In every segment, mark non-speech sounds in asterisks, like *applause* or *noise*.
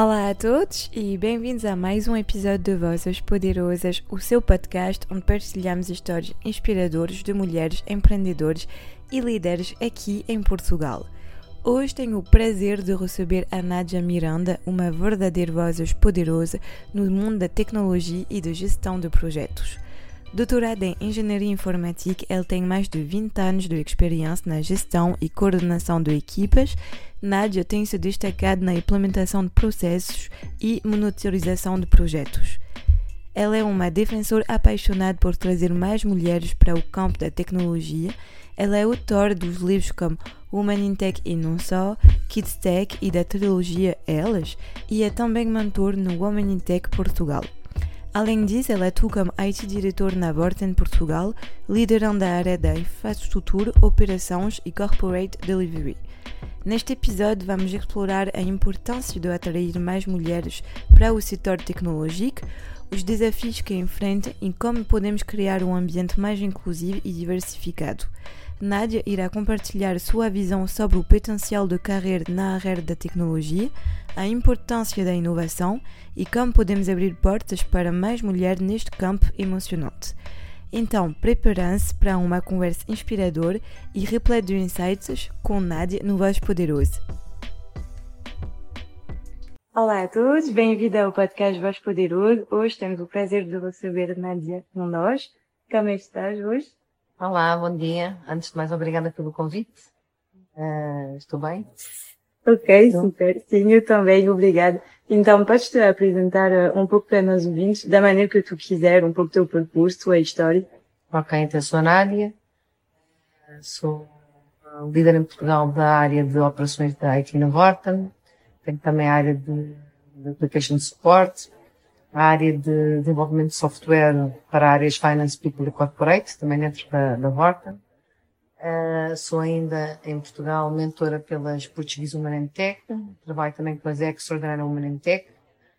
Olá a todos e bem-vindos a mais um episódio de Vozes Poderosas, o seu podcast onde partilhamos histórias inspiradoras de mulheres empreendedores e líderes aqui em Portugal. Hoje tenho o prazer de receber a Nádia Miranda, uma verdadeira voz poderosa no mundo da tecnologia e da gestão de projetos. Doutorada em Engenharia Informática, ele tem mais de 20 anos de experiência na gestão e coordenação de equipas. Nádia tem se destacado na implementação de processos e monitorização de projetos. Ela é uma defensora apaixonada por trazer mais mulheres para o campo da tecnologia. Ela é autora dos livros como Woman in Tech e não só, Kids Tech e da trilogia Elas, e é também mentor no Woman in Tech Portugal. Além disso, ela atua como IT diretor na Vorten Portugal, liderando a área da infraestrutura, operações e corporate delivery. Neste episódio, vamos explorar a importância de atrair mais mulheres para o setor tecnológico, os desafios que enfrenta e como podemos criar um ambiente mais inclusivo e diversificado. Nádia irá compartilhar sua visão sobre o potencial de carreira na área da tecnologia, a importância da inovação e como podemos abrir portas para mais mulheres neste campo emocionante. Então, preparem-se para uma conversa inspiradora e repleta de insights com Nádia no Voz Poderoso. Olá a todos, bem-vindo ao podcast Voz Poderoso. Hoje temos o prazer de receber Nádia nós. Como estás hoje? Olá, bom dia. Antes de mais, obrigada pelo convite. Uh, estou bem? Ok, super. Sim, eu também, obrigada. Então, podes te apresentar uh, um pouco para nós ouvintes, da maneira que tu quiser, um pouco teu percurso, tua história. Ok, então sou a Nádia, sou líder em Portugal da área de operações da IT na Vorten, tenho também a área de, de Application Support, a área de desenvolvimento de software para áreas Finance, People e Corporate, também dentro da, da Vorta. Uh, sou ainda em Portugal mentora pelas Portuguese Women Tech, trabalho também com as Extraordinary Women Tech,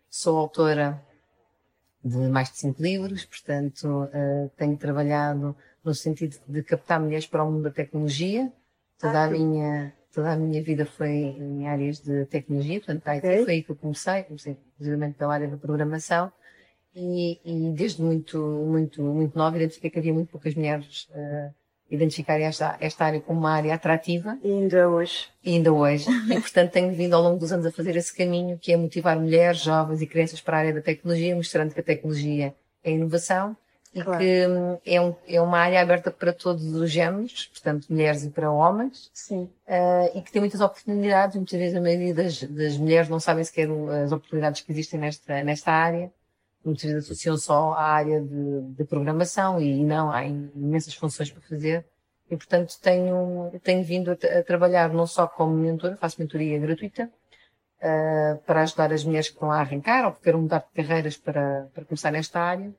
sou autora de mais de cinco livros, portanto uh, tenho trabalhado no sentido de captar mulheres para o mundo da tecnologia. Toda ah, a minha toda a minha vida foi em áreas de tecnologia, portanto, okay. foi aí que eu comecei, comecei inclusive pela área da programação, e, e, desde muito, muito, muito nova identifiquei que havia muito poucas mulheres uh, identificarem esta, esta área como uma área atrativa. E ainda hoje. E ainda hoje. e, portanto, tenho vindo ao longo dos anos a fazer esse caminho, que é motivar mulheres, jovens e crianças para a área da tecnologia, mostrando que a tecnologia é inovação e claro. que hum, é, um, é uma área aberta para todos os géneros, portanto, mulheres e para homens. Sim. Uh, e que tem muitas oportunidades, muitas vezes a maioria das, das mulheres não sabem sequer as oportunidades que existem nesta, nesta área. Muitas vezes associam só à área de, de programação e não, há imensas funções para fazer. E, portanto, tenho, tenho vindo a, a trabalhar não só como mentora, faço mentoria gratuita, uh, para ajudar as mulheres que estão a arrancar ou que queiram mudar de carreiras para, para começar nesta área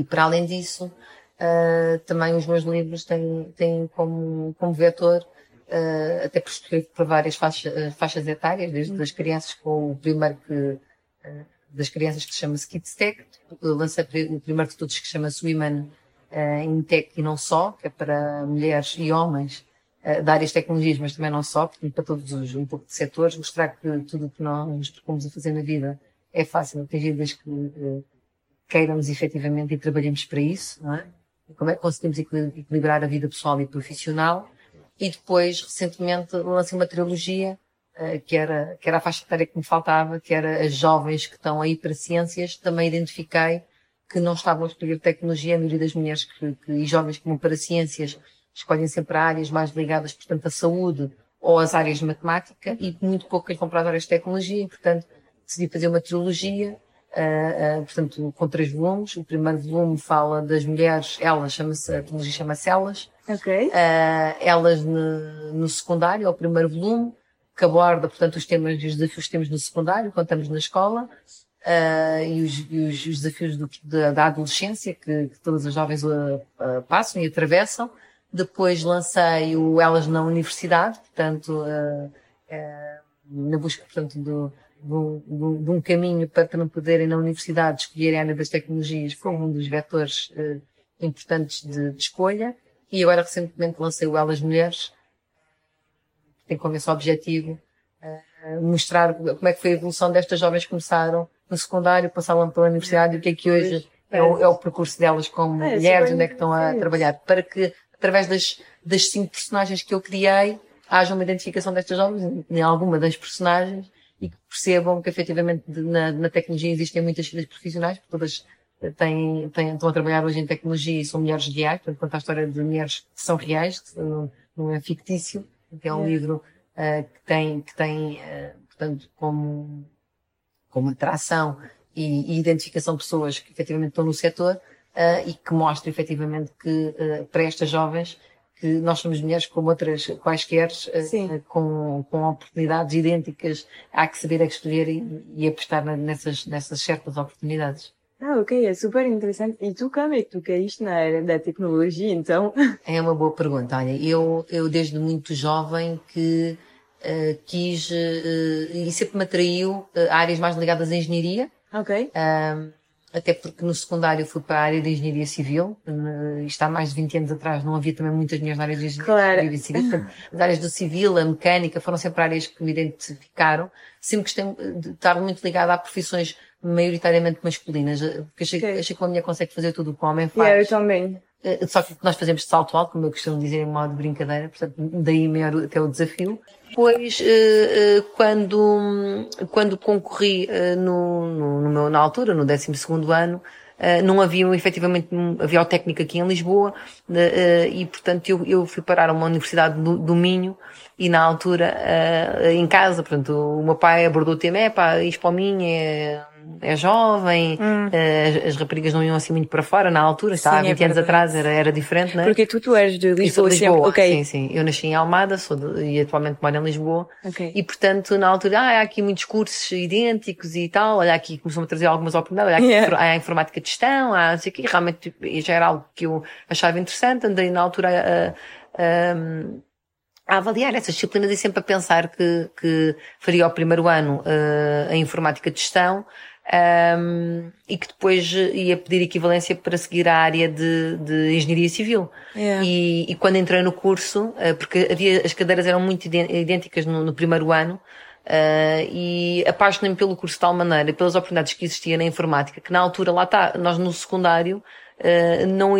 e para além disso, uh, também os meus livros têm, têm como, como vetor, uh, até por escrevo para várias faixas, faixas etárias, desde as crianças com o primeiro que, uh, das crianças que se chama Kids Tech, lancei o primeiro de todos que chama-se Women in Tech e não só, que é para mulheres e homens uh, de áreas tecnologias, mas também não só, porque para todos os um pouco de setores, mostrar que tudo o que nós propomos a fazer na vida é fácil atingir desde que queiramos efetivamente e trabalhemos para isso, não é? Como é que conseguimos equilibrar a vida pessoal e profissional? E depois, recentemente, lancei uma trilogia uh, que, era, que era a faixa etária que me faltava, que era as jovens que estão aí para ciências. Também identifiquei que não estavam a escolher tecnologia, a maioria das mulheres que, que, e jovens que vão para ciências escolhem sempre áreas mais ligadas, portanto, à saúde ou às áreas de matemática e muito poucas vão para as áreas de tecnologia. Portanto, decidi fazer uma trilogia Uh, uh, portanto, com três volumes. O primeiro volume fala das mulheres, elas, chama-se, a trilogia chama-se Elas. Ok. Uh, elas no, no, secundário, é o primeiro volume, que aborda, portanto, os temas e os desafios que temos no secundário, quando estamos na escola, e os, e, os, os, desafios do, da, da, adolescência, que, que, todas as jovens passam e atravessam. Depois lancei o Elas na Universidade, portanto, na busca, portanto, do, de um, de um caminho para também poderem na universidade escolher a área das tecnologias como um dos vetores uh, importantes de, de, escolha. E agora recentemente lancei o Elas Mulheres, que tem como esse objetivo uh, mostrar como é que foi a evolução destas jovens que começaram no secundário, passaram pela universidade e o que é que hoje é o, é o percurso delas como é, mulheres, onde é que estão a trabalhar, para que através das, das cinco personagens que eu criei haja uma identificação destas jovens em alguma das personagens e que percebam que efetivamente na, na tecnologia existem muitas filhas profissionais, todas têm, têm, estão a trabalhar hoje em tecnologia e são mulheres reais, portanto conta a história de mulheres que são reais, que não, não é fictício, que é um é. livro uh, que tem, que tem uh, portanto, como, como atração e, e, identificação de pessoas que efetivamente estão no setor uh, e que mostra efetivamente que para estas jovens nós somos mulheres como outras quaisquer, uh, com, com oportunidades idênticas, há que saber a escolher e, e apostar nessas, nessas certas oportunidades. Ah, ok, é super interessante. E tu como é que tu caíste na área da tecnologia, então? *laughs* É uma boa pergunta. Olha, eu, eu desde muito jovem que uh, quis, uh, e sempre me atraiu uh, áreas mais ligadas à engenharia. Ok. Até porque no secundário fui para a área de engenharia civil, está há mais de 20 anos atrás não havia também muitas mulheres na área de engenharia claro. civil, portanto, as áreas do civil, a mecânica, foram sempre áreas que me identificaram, sempre gostei de estar muito ligada a profissões maioritariamente masculinas, porque achei, okay. achei que uma mulher consegue fazer tudo o que o homem faz. Yeah, eu também. Eh, só que nós fazemos salto alto, como eu costumo dizer em modo de brincadeira, portanto, daí maior até o desafio. Depois, eh, eh, quando, quando concorri no, no, no meu, na altura, no 12 ano, não havia efetivamente, havia o técnico aqui em Lisboa, e portanto eu, eu fui parar a uma universidade do, do Minho, e na altura, em casa, portanto, o meu pai abordou o tema, é pá, isto para Minho é é jovem, hum. as, as, raparigas não iam assim muito para fora na altura, está há 20 é anos atrás era, era diferente, não é? Porque tu, tu eres de Lisboa, de Lisboa okay. sim, sim. Eu nasci em Almada, sou de, e atualmente moro em Lisboa. Okay. E portanto, na altura, ah, há aqui muitos cursos idênticos e tal, olha aqui, começou-me a trazer algumas oportunidades, olha aqui, yeah. há a informática de gestão, há assim aqui, realmente tipo, já era algo que eu achava interessante, andei na altura a, a, a avaliar essas disciplinas e sempre a pensar que, que faria o primeiro ano uh, a informática de gestão um, e que depois ia pedir equivalência para seguir a área de, de engenharia civil. Yeah. E, e, quando entrei no curso, uh, porque havia, as cadeiras eram muito idênticas no, no primeiro ano, uh, e apaixonei-me pelo curso de tal maneira, pelas oportunidades que existia na informática, que na altura, lá está, nós no secundário, Uh, não,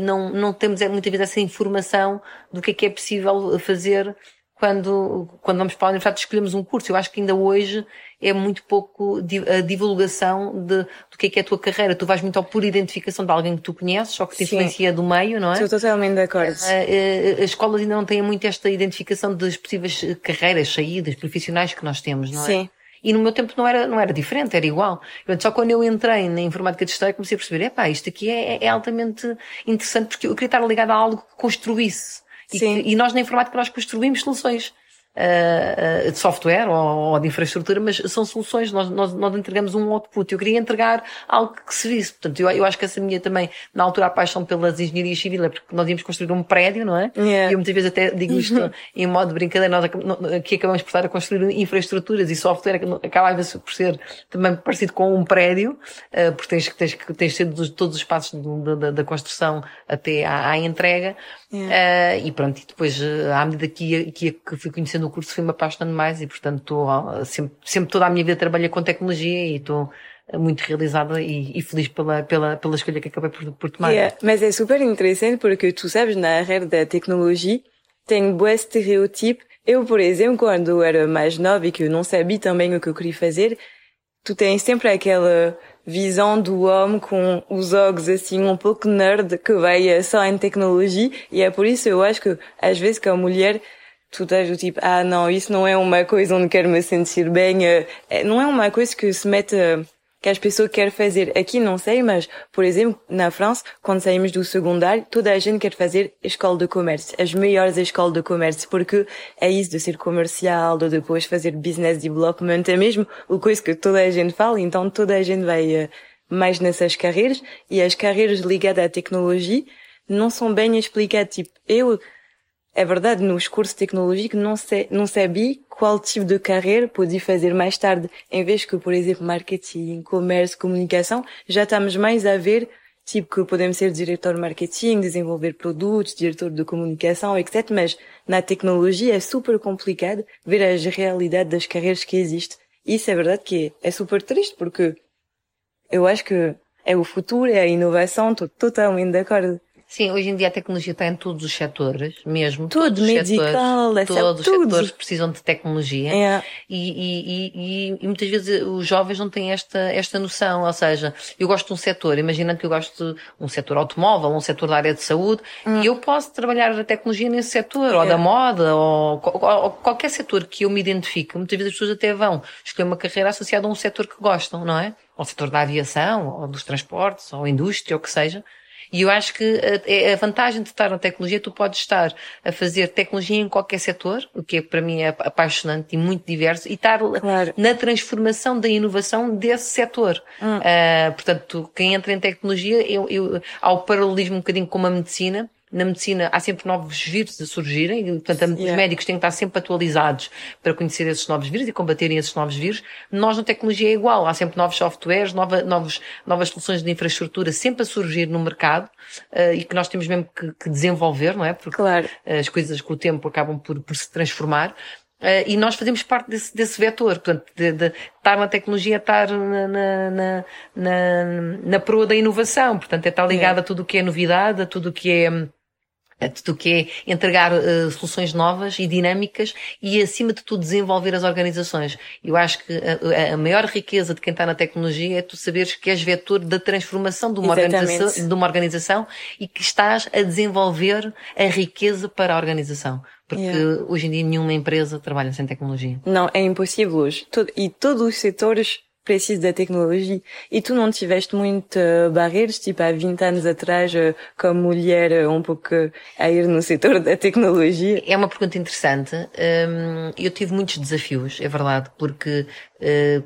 não, não temos é, muitas vezes essa informação do que é que é possível fazer quando, quando vamos para a universidade escolhemos um curso. Eu acho que ainda hoje é muito pouco a divulgação de, do que é que é a tua carreira. Tu vais muito ao por identificação de alguém que tu conheces, ou que te Sim. influencia do meio, não é? Estou totalmente de acordo. As escolas ainda não têm muito esta identificação das possíveis carreiras, saídas profissionais que nós temos, não é? Sim. E no meu tempo não era, não era diferente, era igual. Só quando eu entrei na informática de história comecei a perceber, epá, isto aqui é, é altamente interessante porque eu queria estar ligado a algo que construísse. E, que, e, nós na informática nós construímos soluções uh, de software ou, ou, de infraestrutura, mas são soluções, nós, nós, nós entregamos um output. Eu queria entregar algo que servisse. Portanto, eu, eu acho que essa minha também, na altura, a paixão pelas engenharias civis é porque nós íamos construir um prédio, não é? Yeah. E eu muitas vezes até digo isto *laughs* em modo de brincadeira, nós aqui acabamos por estar a construir infraestruturas e software acaba por ser também parecido com um prédio, uh, porque tens, tens, tens sido todos os passos da, da, construção até à, à entrega. Yeah. Uh, e pronto, e depois, à medida que, ia, que, ia, que fui conhecendo no curso fui-me apaixonando mais e, portanto, estou sempre, sempre toda a minha vida trabalhei com tecnologia e estou muito realizada e, e, feliz pela, pela, pela escolha que acabei por, por tomar. Yeah, mas é super interessante porque tu sabes, na área da tecnologia, tem bom estereotipo. Eu, por exemplo, quando era mais nova e que não sabia também o que eu queria fazer, tu tens sempre aquela visão do homem com os olhos assim um pouco nerd que vai só em tecnologia e é por isso eu acho que às vezes que a mulher tu tens do tipo, ah não, isso não é uma coisa onde quero me sentir bem, eh, é, não é uma coisa que se mete, que as pessoas querem fazer. Aqui não sei, mas, por exemplo, na França, quando saímos do secundário, toda a gente quer fazer escola de comércio, as melhores escolas de comércio, porque é isso de ser comercial, de depois fazer business development, é mesmo o coisa que toda a gente fala, então toda a gente vai mais nessas carreiras, e as carreiras ligadas à tecnologia não são bem explicadas, tipo, eu, é verdade, nos cursos tecnológicos não, sei, não sabia qual tipo de carreira podia fazer mais tarde. Em vez que, por exemplo, marketing, comércio, comunicação, já estamos mais a ver tipo que podemos ser diretor de marketing, desenvolver produtos, diretor de comunicação, etc. Mas na tecnologia é super complicado ver as realidades das carreiras que existem. Isso é verdade que é, super triste porque eu acho que é o futuro, é a inovação, estou totalmente de acordo. Sim, hoje em dia a tecnologia está em todos os setores, mesmo. Tudo, todos medical, setores, todos os setores precisam de tecnologia. É. E, e, e, e, muitas vezes os jovens não têm esta, esta noção. Ou seja, eu gosto de um setor, imaginando que eu gosto de um setor automóvel, um setor da área de saúde, hum. e eu posso trabalhar a tecnologia nesse setor, é. ou da moda, ou, ou, ou, qualquer setor que eu me identifique. Muitas vezes as pessoas até vão escolher uma carreira associada a um setor que gostam, não é? Ou setor da aviação, ou dos transportes, ou indústria, ou o que seja. E eu acho que a, a vantagem de estar na tecnologia, tu podes estar a fazer tecnologia em qualquer setor, o que é, para mim é apaixonante e muito diverso, e estar claro. na transformação da inovação desse setor. Hum. Uh, portanto, quem entra em tecnologia, eu, eu, há o paralelismo um bocadinho com a medicina, na medicina há sempre novos vírus a surgirem, e, portanto, yeah. os médicos têm que estar sempre atualizados para conhecer esses novos vírus e combaterem esses novos vírus. Nós na tecnologia é igual, há sempre novos softwares, nova, novos, novas soluções de infraestrutura sempre a surgir no mercado uh, e que nós temos mesmo que, que, desenvolver, não é? Porque claro. as coisas com o tempo acabam por, por se transformar. Uh, e nós fazemos parte desse, desse vetor, portanto, de, de, estar na tecnologia, estar na, na, na, na, na proa da inovação, portanto, é estar ligado é. a tudo o que é novidade, a tudo o que é tudo que é entregar uh, soluções novas e dinâmicas e, acima de tudo, desenvolver as organizações. Eu acho que a, a maior riqueza de quem está na tecnologia é tu saberes que és vetor da transformação de uma, organização, de uma organização e que estás a desenvolver a riqueza para a organização. Porque yeah. hoje em dia nenhuma empresa trabalha sem tecnologia. Não, é impossível hoje. e todos os setores preciso da tecnologia. E tu não tiveste muito uh, barreiras, tipo há 20 anos atrás, uh, como mulher, uh, um pouco a ir no setor da tecnologia? É uma pergunta interessante. Um, eu tive muitos desafios, é verdade, porque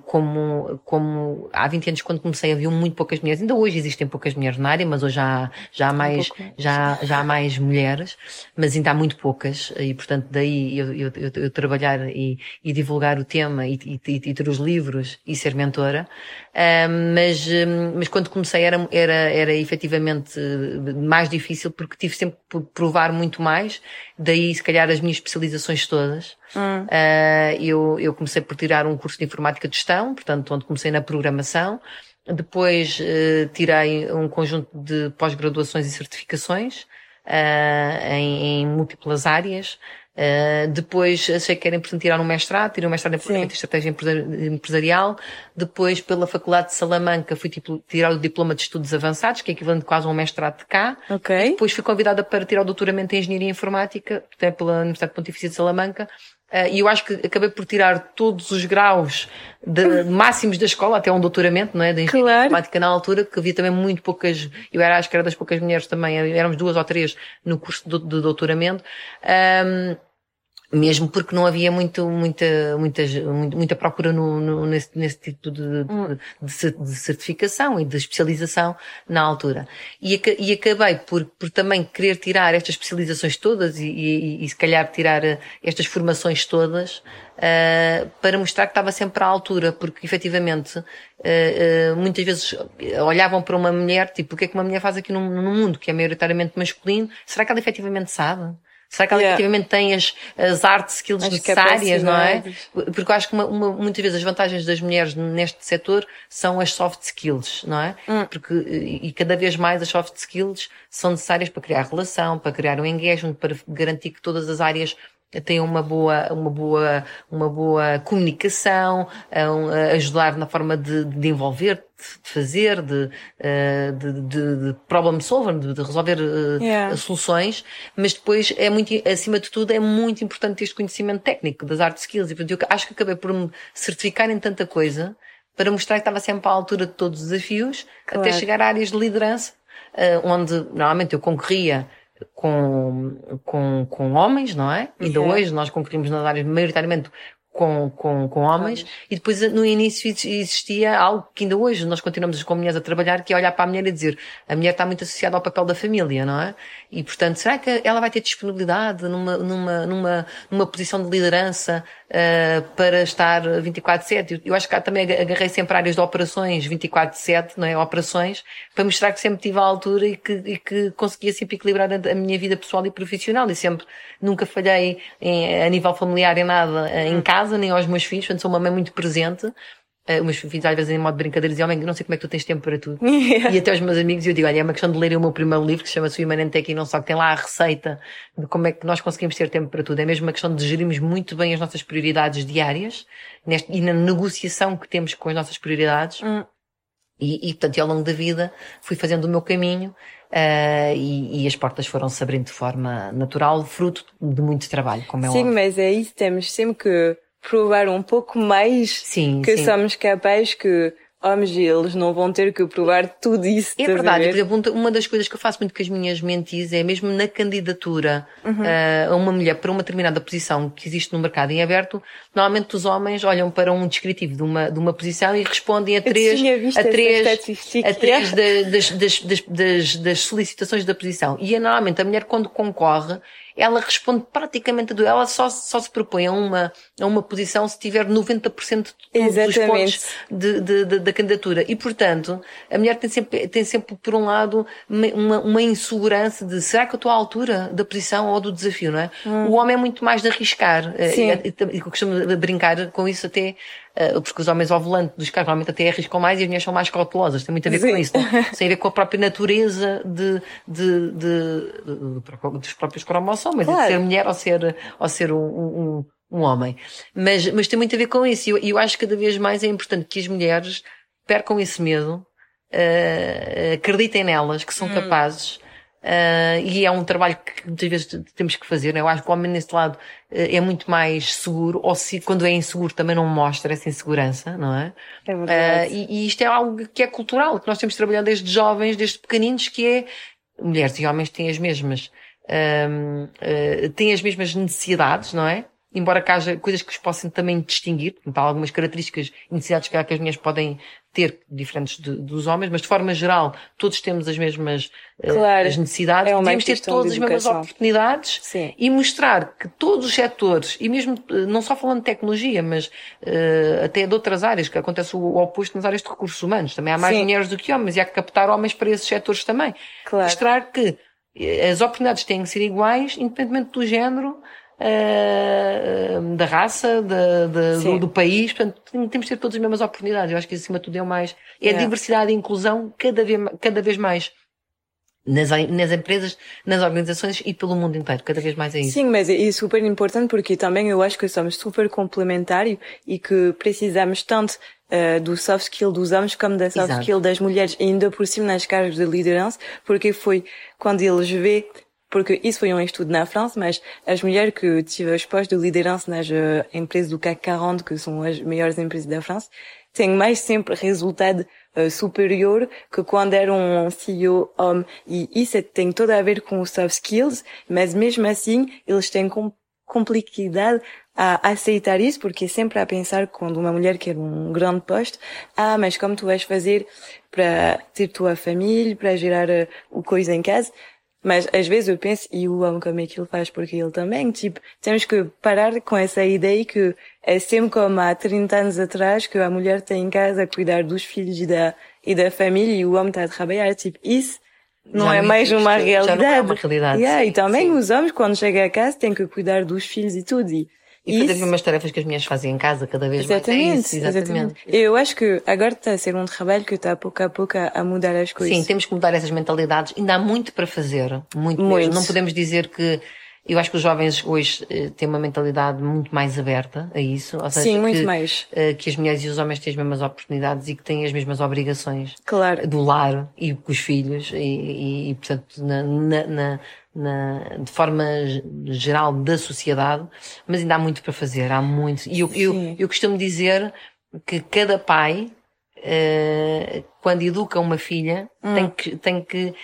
como, como há 20 anos quando comecei havia muito poucas mulheres, ainda hoje existem poucas mulheres na área, mas hoje já, já há mais, um já, já há mais mulheres, mas ainda há muito poucas, e portanto daí eu, eu, eu, eu trabalhar e, e, divulgar o tema e, e, e, ter os livros e ser mentora, um, mas, mas quando comecei era, era, era efetivamente mais difícil porque tive sempre por provar muito mais, daí se calhar as minhas especializações todas. Hum. Uh, eu, eu comecei por tirar um curso de informática de gestão, portanto, onde comecei na programação. Depois uh, tirei um conjunto de pós-graduações e certificações uh, em, em, múltiplas áreas. Uh, depois achei que era importante tirar um mestrado, tirei um mestrado em Planejamento e Estratégia Empresarial. Depois, pela Faculdade de Salamanca, fui tipo, tirar o Diploma de Estudos Avançados, que é equivalente quase a um mestrado de cá. Okay. depois fui convidada para tirar o doutoramento em Engenharia Informática, até pela Universidade Pontifícia de Salamanca. Uh, e eu acho que acabei por tirar todos os graus de, *laughs* máximos da escola, até um doutoramento, não é? De engenharia claro. informática na altura, que havia também muito poucas, eu era, acho que era das poucas mulheres também, éramos duas ou três no curso de, de doutoramento. Um, mesmo porque não havia muito, muita, muita, muita procura no, no nesse, nesse tipo de, hum. de, de, certificação e de especialização na altura. E, e acabei por, por também querer tirar estas especializações todas e, e, e se calhar tirar eh, estas formações todas uh, para mostrar que estava sempre à altura, porque efetivamente uh, uh, muitas vezes olhavam para uma mulher, tipo, o que é que uma mulher faz aqui no, no mundo, que é maioritariamente masculino, será que ela efetivamente sabe? Será que ela yeah. efetivamente tem as, as art skills as necessárias, não é? Porque eu acho que uma, uma, muitas vezes as vantagens das mulheres neste setor são as soft skills, não é? Hum. Porque, e cada vez mais as soft skills são necessárias para criar relação, para criar um engagement, para garantir que todas as áreas tem uma boa, uma boa, uma boa comunicação, a, a ajudar na forma de, de envolver, de fazer, de, eh, de, de, problem solver, de, resolver eh, yeah. soluções, mas depois é muito, acima de tudo, é muito importante este conhecimento técnico das art skills. E eu acho que acabei por me certificar em tanta coisa para mostrar que estava sempre à altura de todos os desafios, claro. até chegar a áreas de liderança, eh, onde normalmente eu concorria com, com, com homens, não é? Ainda hoje nós concorremos nas áreas maioritariamente com, com, com homens e depois no início existia algo que ainda hoje nós continuamos com mulheres a trabalhar que é olhar para a mulher e dizer a mulher está muito associada ao papel da família, não é? E portanto, será que ela vai ter disponibilidade numa, numa, numa, numa posição de liderança uh, para estar 24-7? Eu acho que também agarrei sempre áreas de operações 24-7, não é? Operações, para mostrar que sempre tive à altura e que, e que conseguia sempre equilibrar a, a minha vida pessoal e profissional e sempre nunca falhei em, a nível familiar em nada, em hum. casa, nem aos meus filhos, portanto sou uma mãe muito presente. Uh, meus filhos às vezes em modo de brincadeira diziam, homem, não sei como é que tu tens tempo para tudo. *laughs* Yeah. E até os meus amigos, eu digo, olha, é uma questão de lerem o meu primeiro livro, que se chama-se o Imanente e não só, que tem lá a receita de como é que nós conseguimos ter tempo para tudo. É mesmo uma questão de gerirmos muito bem as nossas prioridades diárias neste, e na negociação que temos com as nossas prioridades. Hum. E, e, portanto, ao longo da vida fui fazendo o meu caminho Uh, e, e, as portas foram-se abrindo de forma natural, fruto de muito trabalho, como é Sim, óbvio. mas é isso, temos sempre que provar um pouco mais sim, que sim. somos capazes que homens eles não vão ter que provar tudo isso. É verdade. Por exemplo, uma das coisas que eu faço muito com as minhas mentis é mesmo na candidatura uhum. uh, a uma mulher para uma determinada posição que existe no mercado em aberto, normalmente os homens olham para um descritivo de uma, de uma posição e respondem a três, a três, a três das, das, das, das, das solicitações da posição. E é normalmente a mulher quando concorre, ela responde praticamente a tudo. Ela só, só se propõe a uma, a uma posição se tiver 90% de todos Exatamente. os pontos de, de, de, da candidatura. E, portanto, a mulher tem sempre, tem sempre, por um lado, uma, uma insegurança de será que eu estou à altura da posição ou do desafio, não é? Hum. O homem é muito mais de arriscar. Eh, Sim. E, e, e eu costumo brincar com isso até porque os homens ao volante dos carros normalmente até arriscam mais e as mulheres são mais cautelosas. Tem muito a ver Sim. com isso. Não? *laughs* Tem a ver com a própria natureza de, de, de, dos próprios cromossomos, claro. de ser mulher ou ser, ou ser um, um, um homem. Mas, mas tem muito a ver com isso. E eu, eu acho que cada vez mais é importante que as mulheres percam esse medo, uh, acreditem nelas, que são hum. capazes, Uh, e é um trabalho que muitas vezes temos que fazer. Né? Eu acho que o homem nesse lado uh, é muito mais seguro, ou se quando é inseguro também não mostra essa insegurança, não é? É verdade. Uh, e, e, isto é algo que é cultural, que nós temos trabalhado desde jovens, desde pequeninos, que é mulheres e homens têm as mesmas, têm as mesmas necessidades, não é? embora que haja coisas que os possam também distinguir, há algumas características e necessidades que, que as mulheres podem ter diferentes de, dos homens, mas de forma geral todos temos as mesmas eh, claro, as necessidades, é devemos ter todas as mesmas oportunidades Sim. e mostrar que todos os setores, e mesmo eh, não só falando de tecnologia, mas uh, até de outras áreas, que acontece o, o, oposto nas áreas de recursos humanos, também há mais Sim. mulheres do que homens e há que captar homens para esses setores também. Claro. Mostrar que as oportunidades têm que ser iguais, independentemente do género, uh, da raça, do, do, país, portanto, temos de ter todas as mesmas oportunidades. Eu acho que acima de tudo é o mais, é a diversidade e inclusão cada vez, cada vez mais. Nas, nas empresas, nas organizações e pelo mundo inteiro, cada vez mais é isso. Sim, mas é super importante porque também eu acho que somos super complementários e que precisamos tanto uh, do soft skill dos homens como da soft Exato. skill das mulheres, ainda por cima nas cargos de liderança, porque foi quando eles vê porque isso foi um estudo na França, mas as mulheres que tiveram os postos de liderança nas uh, empresas do CAC 40, que são as maiores empresas da França, têm mais sempre resultado uh, superior que quando eram um CEO homem. E isso tem tudo a ver com os soft skills, mas mesmo assim eles têm com complicado a aceitar isso, porque é sempre a pensar quando uma mulher quer um grande posto, ah, mas como tu vais fazer para ter tua família, para gerar uh, o coisa em casa? Mas às vezes eu penso, e o amo como é que ele faz, porque ele também, tipo, temos que parar com essa ideia que é sempre como há 30 anos atrás, que a mulher tem em casa a cuidar dos filhos e da, e da família e o homem está a trabalhar. Tipo, isso não já é mais uma realidade. Já não é uma realidade. Yeah, sim, e também sim. os homens, quando chegam a casa, têm que cuidar dos filhos e tudo. E e fazer as mesmas tarefas que as mulheres fazem em casa cada vez exatamente, mais. É isso, exatamente. exatamente. Eu acho que agora está a ser um trabalho que está pouco a pouco a, mudar as coisas. Sim, temos que mudar essas mentalidades. Ainda há muito para fazer. Muito, muito. Mesmo. Não podemos dizer que eu acho que os jovens hoje eh, têm uma mentalidade muito mais aberta a isso. Ou seja, Sim, muito que, mais. Eh, que as mulheres e os homens têm as mesmas oportunidades e que têm as mesmas obrigações. Claro. Do lar e com os filhos e, e, e portanto, na, na, na de forma geral da sociedade, mas ainda há muito para fazer, há muito. E eu, eu, eu costumo dizer que cada pai, uh, quando educa uma filha, hum. tem, que, tem que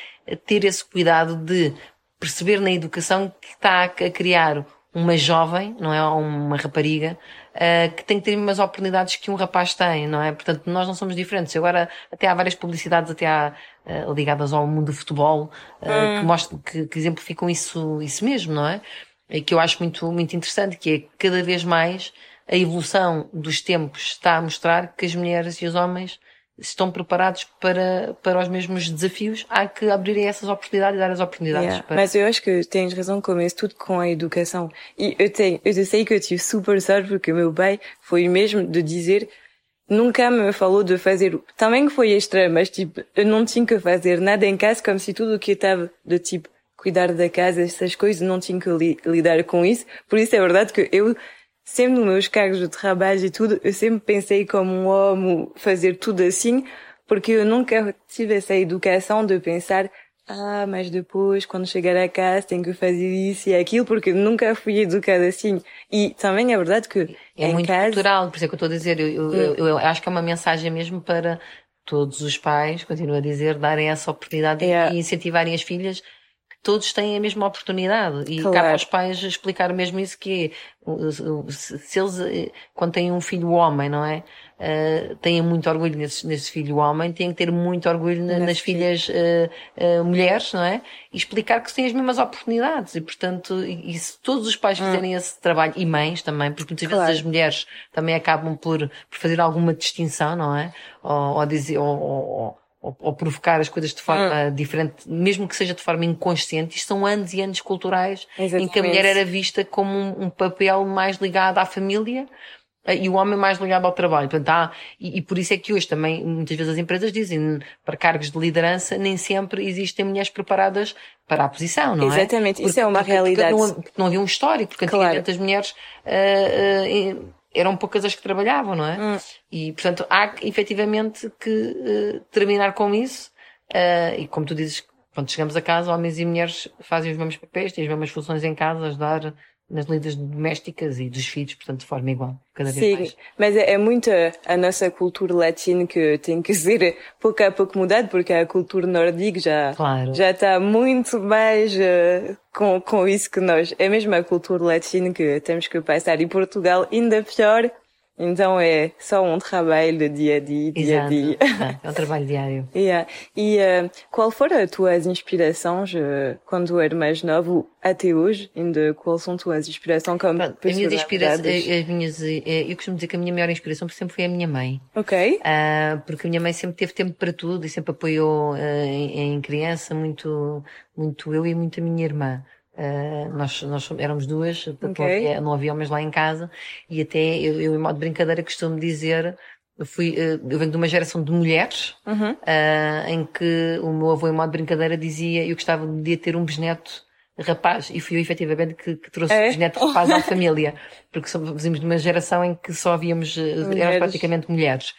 ter esse cuidado de perceber na educação que está a criar uma jovem, não é? Uma rapariga, uh, que têm que ter as mesmas oportunidades que um rapaz tem, não é? Portanto, nós não somos diferentes. Agora, até há várias publicidades, até há, uh, ligadas ao mundo do futebol, uh, hum. que mostram, que, que, exemplificam isso, isso mesmo, não é? E que eu acho muito, muito interessante, que é cada vez mais a evolução dos tempos está a mostrar que as mulheres e os homens estão preparados para, para os mesmos desafios, há que abrir essas oportunidades e dar as oportunidades. Yeah. Para... Mas eu acho que tens razão, começa tudo com a educação. E eu tenho, eu sei que eu tive super sorte porque o meu pai foi mesmo de dizer, nunca me falou de fazer, também foi estranho, mas tipo, eu não tinha que fazer nada em casa, como se tudo o que estava de tipo, cuidar da casa, essas coisas, não tinha que li, lidar com isso. Por isso é verdade que eu sempre nos meus cargos de trabalho e tudo, eu sempre pensei como um homem fazer tudo assim, porque eu nunca tive essa educação de pensar, ah, mas depois, quando chegar a casa, tenho que fazer isso e aquilo, porque nunca fui educada assim. E também é verdade que é muito casa... cultural, por isso é que eu estou a dizer, eu, eu, eu, hum. eu, acho que é uma mensagem mesmo para todos os pais, continuo a dizer, darem essa oportunidade é. e incentivarem as filhas todos têm a mesma oportunidade. E claro. cabe aos pais explicar mesmo isso que é, se eles, eh, quando têm um filho homem, não é? Uh, têm muito orgulho nesse, nesse filho homem, têm que ter muito orgulho na, nas filhas uh, uh, mulheres, não é? E explicar que têm as mesmas oportunidades. E, portanto, e, e se todos os pais hum. fizerem hum. esse trabalho, e mães também, porque muitas claro. vezes as mulheres também acabam por, por fazer alguma distinção, não é? Ou, ou dizer, ou, ou ou, ou, provocar as coisas de forma hum. diferente, mesmo que seja de forma inconsciente, isto são anos e anos culturais Exatamente. em que a mulher era vista como um, um, papel mais ligado à família eh, e o homem mais ligado ao trabalho. Portanto, há, e, e, por isso é que hoje também, muitas vezes as empresas dizem, para cargos de liderança, nem sempre existem mulheres preparadas para a posição, não é? Exatamente, isso é uma porque, realidade. Porque não, não, havia um histórico, porque antigamente claro. as mulheres uh, uh, eram poucas as que trabalhavam, não é? Hum. E, portanto, há efetivamente que uh, terminar com isso. Uh, e como tu dizes, quando chegamos a casa, homens e mulheres fazem os mesmos papéis, têm as mesmas funções em casa, ajudar nas lidas domésticas e dos filhos, portanto, de forma igual, cada vez Sim, mais. mas é, é muito a nossa cultura latina que tem que ser pouco a pouco mudada, porque a cultura nórdica já, claro. já está muito mais uh, com, com isso que nós. É mesmo a cultura latina que temos que passar. E Portugal ainda pior, então é só um trabalho de dia a dia, dia Exato. a dia. É um trabalho diário. *laughs* yeah. E uh, qual foram as tuas inspirações uh, quando era mais novo até hoje? Ainda quais são as tuas inspirações como Pronto, as minhas inspirações, as minhas, eh, eu costumo dizer que a minha maior inspiração sempre foi a minha mãe. Ok. Uh, porque a minha mãe sempre teve tempo para tudo e sempre apoiou em, em criança muito, muito eu e muito a minha irmã. Uh, nós, nós éramos duas, okay. não, havia, não havia homens lá em casa, e até eu, eu em modo de brincadeira, costumo dizer, eu, fui, uh, eu venho de uma geração de mulheres, uhum. uh, em que o meu avô, em modo de brincadeira, dizia eu gostava de ter um bisneto rapaz, e fui eu efetivamente que, que trouxe é? o bisneto *laughs* rapaz à família, porque somos de uma geração em que só havíamos, éramos praticamente mulheres.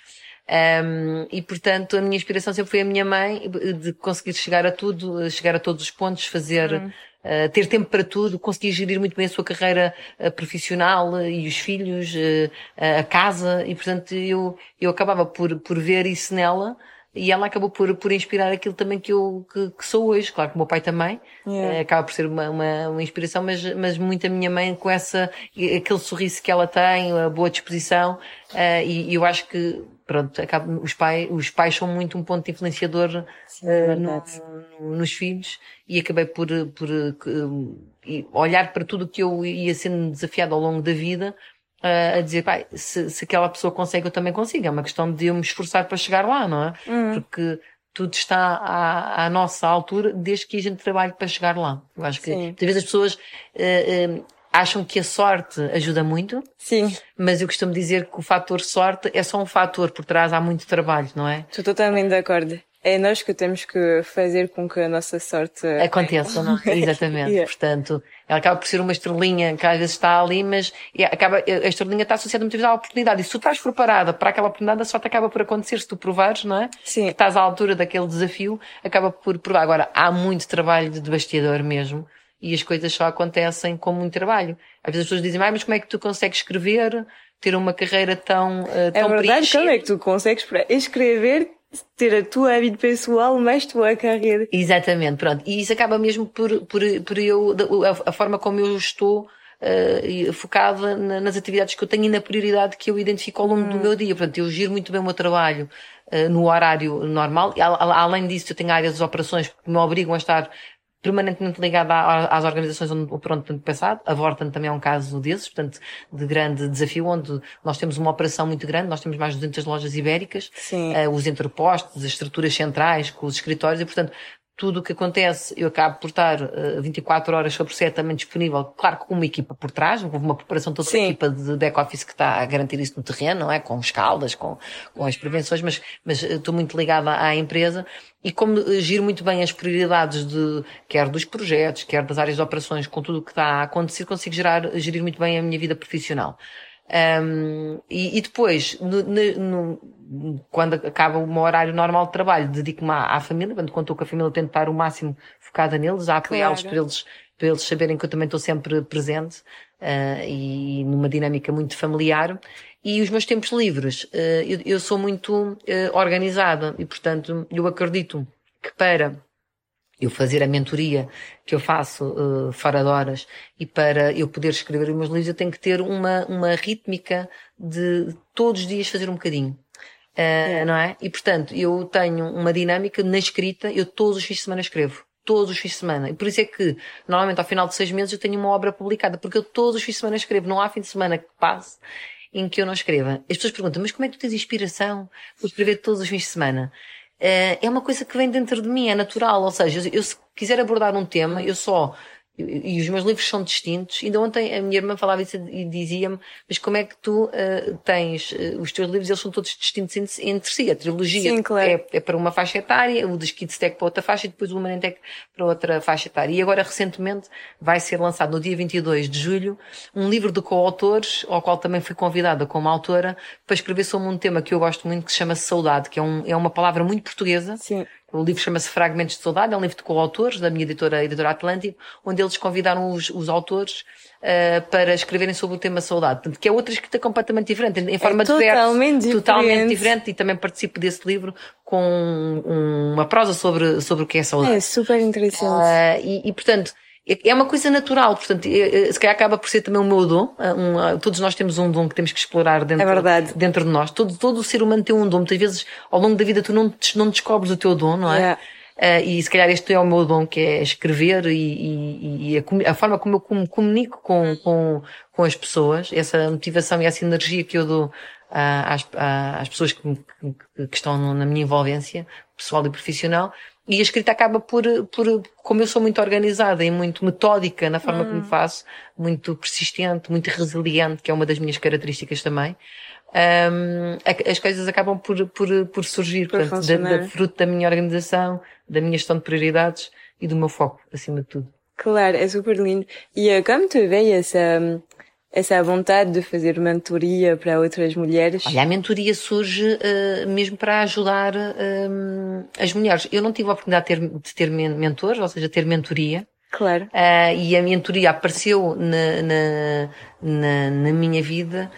Um, e portanto a minha inspiração sempre foi a minha mãe de conseguir chegar a tudo, chegar a todos os pontos, fazer uhum. Uh, ter tempo para tudo, conseguir gerir muito bem a sua carreira uh, profissional uh, e os filhos, a casa, e portanto eu, eu acabava por, por ver isso nela, e ela acabou por, por inspirar aquilo também que eu que, que sou hoje. Claro que o meu pai também yeah. acaba por ser uma, uma, uma, inspiração, mas, mas muito a minha mãe com essa, aquele sorriso que ela tem, a boa disposição, e, e eu acho que pronto, acaba, os, pai, os pais são muito um ponto influenciador Sim, uh, no, no, nos filhos e acabei por, por uh, olhar para tudo o que eu ia sendo desafiado ao longo da vida uh, a dizer, pai, se, se aquela pessoa consegue, eu também consigo. É uma questão de eu me esforçar para chegar lá, não é? Uhum. Porque tudo está à, à, nossa altura desde que a gente trabalhe para chegar lá. Eu acho que às vezes as pessoas acham que a sorte ajuda muito. Sim. Mas eu costumo dizer que o fator sorte é só um fator, por trás há muito trabalho, não é? Estou totalmente de acordo. É nós que temos que fazer com que a nossa sorte aconteça, não? É? *laughs* Exatamente. yeah. Portanto, ela acaba por ser uma estrelinha que às vezes está ali, mas acaba, a estrelinha está associada muitas vezes à oportunidade. E se tu estás preparada para aquela oportunidade, a sorte acaba por acontecer se tu provares, não é? Sim. Que estás à altura daquele desafio, acaba por provar. Agora, há muito trabalho de bastidor mesmo e as coisas só acontecem com muito trabalho. Às vezes as pessoas dizem, ah, mas como é que tu consegues escrever, ter uma carreira tão, uh, tão É verdade, como é que tu consegues escrever, ter a tua vida pessoal, mais tua carreira? Exatamente, pronto. E isso acaba mesmo por, por, por eu, a, a forma como eu estou uh, focada na, nas atividades que eu tenho e na prioridade que eu identifico ao longo hum. do meu dia. Portanto, eu giro muito bem o meu trabalho uh, no horário normal. E, além disso, eu tenho áreas de operações que me obrigam a estar permanentemente ligada às organizações onde, por onde tenho passado. A Vorten também é um caso desses, portanto, de grande desafio, onde nós temos uma operação muito grande, nós temos mais de 200 lojas ibéricas, uh, os entrepostos, as estruturas centrais, com os escritórios, e portanto, tudo o que acontece, eu acabo por estar uh, 24 horas sobre 7 também disponível, claro que com uma equipa por trás, com uma preparação toda Sim. a equipa de back-office que está a garantir isso no terreno, não é? Com escalas, com, com as prevenções, mas, mas eh, estou muito ligada à empresa e como eh, giro muito bem as prioridades de, quer dos projetos, quer das áreas de operações, com tudo o que está a acontecer, consigo gerar, gerir muito bem a minha vida profissional. Um, e, e, depois, no, no, quando acaba o meu horário normal de trabalho, dedico-me à, à, família, quando estou com a família, tento estar o máximo focada neles, a apoiá-los claro. para eles, para eles saberem que eu também estou sempre presente uh, e numa dinâmica muito familiar. E os meus tempos livres, uh, eu, eu, sou muito uh, organizada e, portanto, eu acredito que para eu fazer a mentoria que eu faço uh, fora de horas e para eu poder escrever os meus livros eu tenho que ter uma, uma rítmica de todos os dias fazer um bocadinho. Uh, é. Não é? E portanto, eu tenho uma dinâmica na escrita, eu todos os fins de semana escrevo. Todos os fins de semana. E por isso é que, normalmente, ao final de seis meses, eu tenho uma obra publicada, porque eu todos os fins de semana escrevo. Não há fim de semana que passe em que eu não escreva. As pessoas perguntam, mas como é que tu tens inspiração para escrever todos os fins de semana? Uh, é uma coisa que vem dentro de mim, é natural. Ou seja, eu se quiser abordar um tema, eu só e os meus livros são distintos. Ainda ontem a minha irmã falava isso e dizia-me, mas como é que tu uh, tens uh, os teus livros, eles são todos distintos entre si. A trilogia Sim, claro. é, é, para uma faixa etária, o de Kids Tech para outra faixa e depois o Humanentech para outra faixa etária. E agora, recentemente, vai ser lançado no dia 22 de julho um livro de coautores, ao qual também fui convidada como autora, para escrever sobre um tema que eu gosto muito, que se chama saudade, que é, um, é uma palavra muito portuguesa. Sim o livro chama-se Fragmentos de Saudade, é um livro de coautores da minha editora, editora Atlântico, onde eles convidaram os, os autores uh, para escreverem sobre o tema saudade. Portanto, que é outra escrita completamente diferente, em forma é totalmente diferente, totalmente diferente. E também participo desse livro com um, uma prosa sobre, sobre o que é saudade. É super interessante. Uh, e, e, portanto, é, é uma coisa natural, portanto, é, é, se calhar acaba por ser também o meu dom. Um, todos nós temos um dom que temos que explorar dentro, é dentro de nós. Todo, todo o ser humano tem um dom. Muitas vezes, ao longo da vida, tu não, não descobres o teu dom, não é? Yeah. Uh, e se calhar este é o meu dom, que é escrever e, e, e a, a, forma como eu comunico com, com, com as pessoas, essa motivação e essa energia que eu dou uh, às, às pessoas que, que, que estão na minha envolvência, pessoal e profissional, e a escrita acaba por, por, como eu sou muito organizada e muito metódica na forma hum. como faço, muito persistente, muito resiliente, que é uma das minhas características também, um, as coisas acabam por, por, por surgir, por portanto, da, da, fruto da minha organização, da minha gestão de prioridades e do meu foco, acima de tudo. Claro, é super lindo. E uh, como tu vês essa, essa vontade de fazer mentoria para outras mulheres? Olha, a mentoria surge uh, mesmo para ajudar uh, as mulheres. Eu não tive a oportunidade de ter, de ter mentores, ou seja, ter mentoria. Claro. Uh, e a mentoria apareceu na, na, na, na minha vida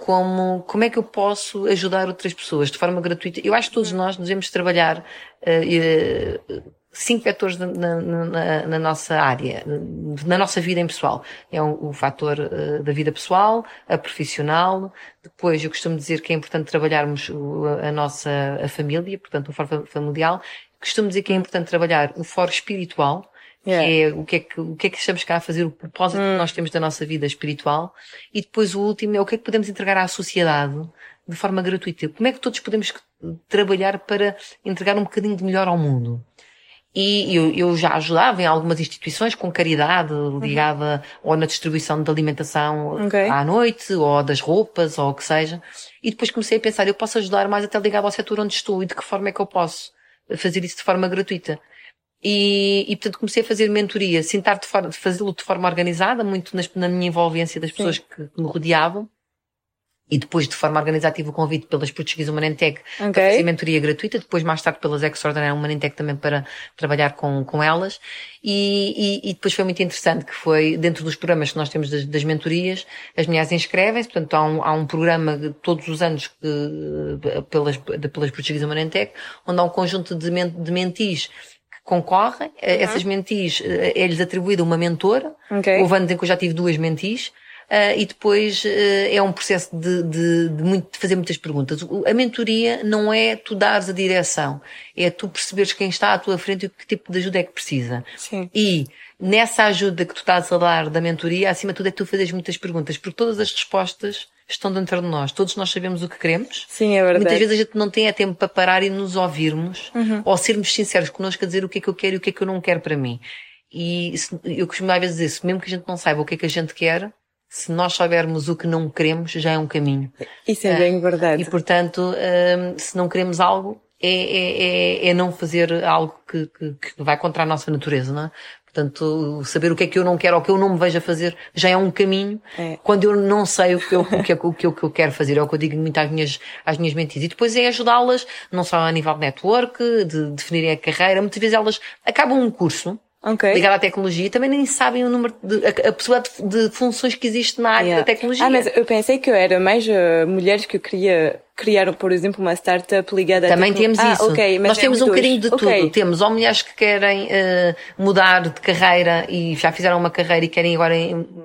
como como é que eu posso ajudar outras pessoas de forma gratuita. Eu acho que todos nós devemos trabalhar cinco vetores na, na, na, nossa área, na nossa vida em pessoal. É o, o fator uh, da vida pessoal, a profissional, depois eu costumo dizer que é importante trabalharmos a nossa a família, portanto o foro familiar. Costumo dizer que é importante trabalhar o foro espiritual, Yeah. que é o que é que, o que é que estamos cá a fazer, o propósito hum. que nós temos da nossa vida espiritual. E depois o último é o que é que podemos entregar à sociedade de forma gratuita. Como é que todos podemos trabalhar para entregar um bocadinho de melhor ao mundo? E eu, eu já ajudava em algumas instituições com caridade ligada uhum. ou na distribuição de alimentação okay. à noite, ou das roupas, ou o que seja. E depois comecei a pensar, eu posso ajudar mais até ligado ao setor onde estou e de que forma é que eu posso fazer isso de forma gratuita. E, e portanto comecei a fazer mentoria, sentar de fazê-lo de forma organizada, muito nas, na minha envolvência das pessoas que me rodeavam e depois de forma organizada tive o convite pelas Portuguesas Humanentech okay. para fazer mentoria gratuita, depois mais tarde pelas Extraordinary Humanentech também para trabalhar com, com elas e, e, e, depois foi muito interessante que foi dentro dos programas que nós temos das, das mentorias, as mulheres inscrevem-se, portanto há um, há um programa todos os anos que, pelas, pelas Portuguesas Humanentech onde há um conjunto de, men, de mentis concorrem, uhum. essas mentis é-lhes atribuída uma mentora. Okay. Houve anos em que eu já tive duas mentis. Uh, e depois uh, é um processo de, de, de, muito, de, fazer muitas perguntas. A mentoria não é tu dares a direção, é tu perceberes quem está à tua frente e que tipo de ajuda é que precisa. Sim. E nessa ajuda que tu estás a dar da mentoria, acima de tudo é tu fazeres muitas perguntas, porque todas as respostas estão dentro de nós. Todos nós sabemos o que queremos. Sim, é verdade. Muitas vezes a gente não tem tempo para parar e nos ouvirmos, uhum. ou sermos sinceros connosco a dizer o que é que eu quero e o que é que eu não quero para mim. E eu costumo às vezes dizer, mesmo que a gente não saiba o que é que a gente quer, se nós soubermos o que não queremos, já é um caminho. Isso é bem verdade. E portanto, hum, se não queremos algo, é, é, é, é não fazer algo que, que, que, vai contra a nossa natureza, não é? Portanto, saber o que é que eu não quero ou o que eu não me vejo a fazer já é um caminho. É. Quando eu não sei o que eu, o que, o que, eu, o que eu quero fazer, é o que eu digo muito às minhas, às minhas mentiras. E depois é ajudá-las, não só a nível de network, de definirem a carreira. Muitas vezes elas acabam um curso, okay. ligado à tecnologia, também nem sabem o número de, a, a possibilidade de, de funções que existe na área yeah. da tecnologia. Ah, mas eu pensei que eu era mais uh, mulheres que eu queria criaram, por exemplo, uma startup ligada Também a temos ah, isso. Okay, Nós é temos um bocadinho de okay. tudo. Temos ou mulheres que querem uh, mudar de carreira e já fizeram uma carreira e querem agora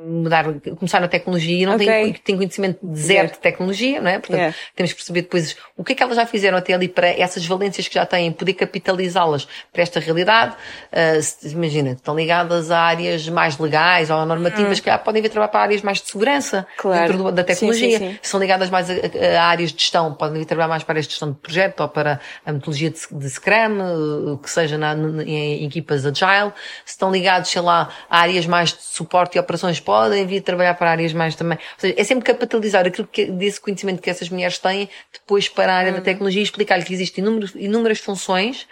mudar, começar na tecnologia e não okay. têm, têm conhecimento de zero yeah. de tecnologia, não é? Portanto, yeah. temos que perceber depois o que é que elas já fizeram até ali para essas valências que já têm, poder capitalizá-las para esta realidade. Uh, imagina, estão ligadas a áreas mais legais ou normativas, hum. que podem vir trabalhar para áreas mais de segurança claro. dentro da tecnologia. Sim, sim, sim. São ligadas mais a, a, áreas de gestão, podem vir trabalhar mais para a gestão de projeto ou para a metodologia de, de Scrum, que seja na, em, em equipas agile. Se estão ligados, sei lá, a áreas mais de suporte e operações, podem vir trabalhar para áreas mais também. Ou seja, é sempre capitalizar aquilo que, desse conhecimento que essas mulheres têm, depois para a área uhum. da tecnologia e explicar-lhe que existem inúmeras funções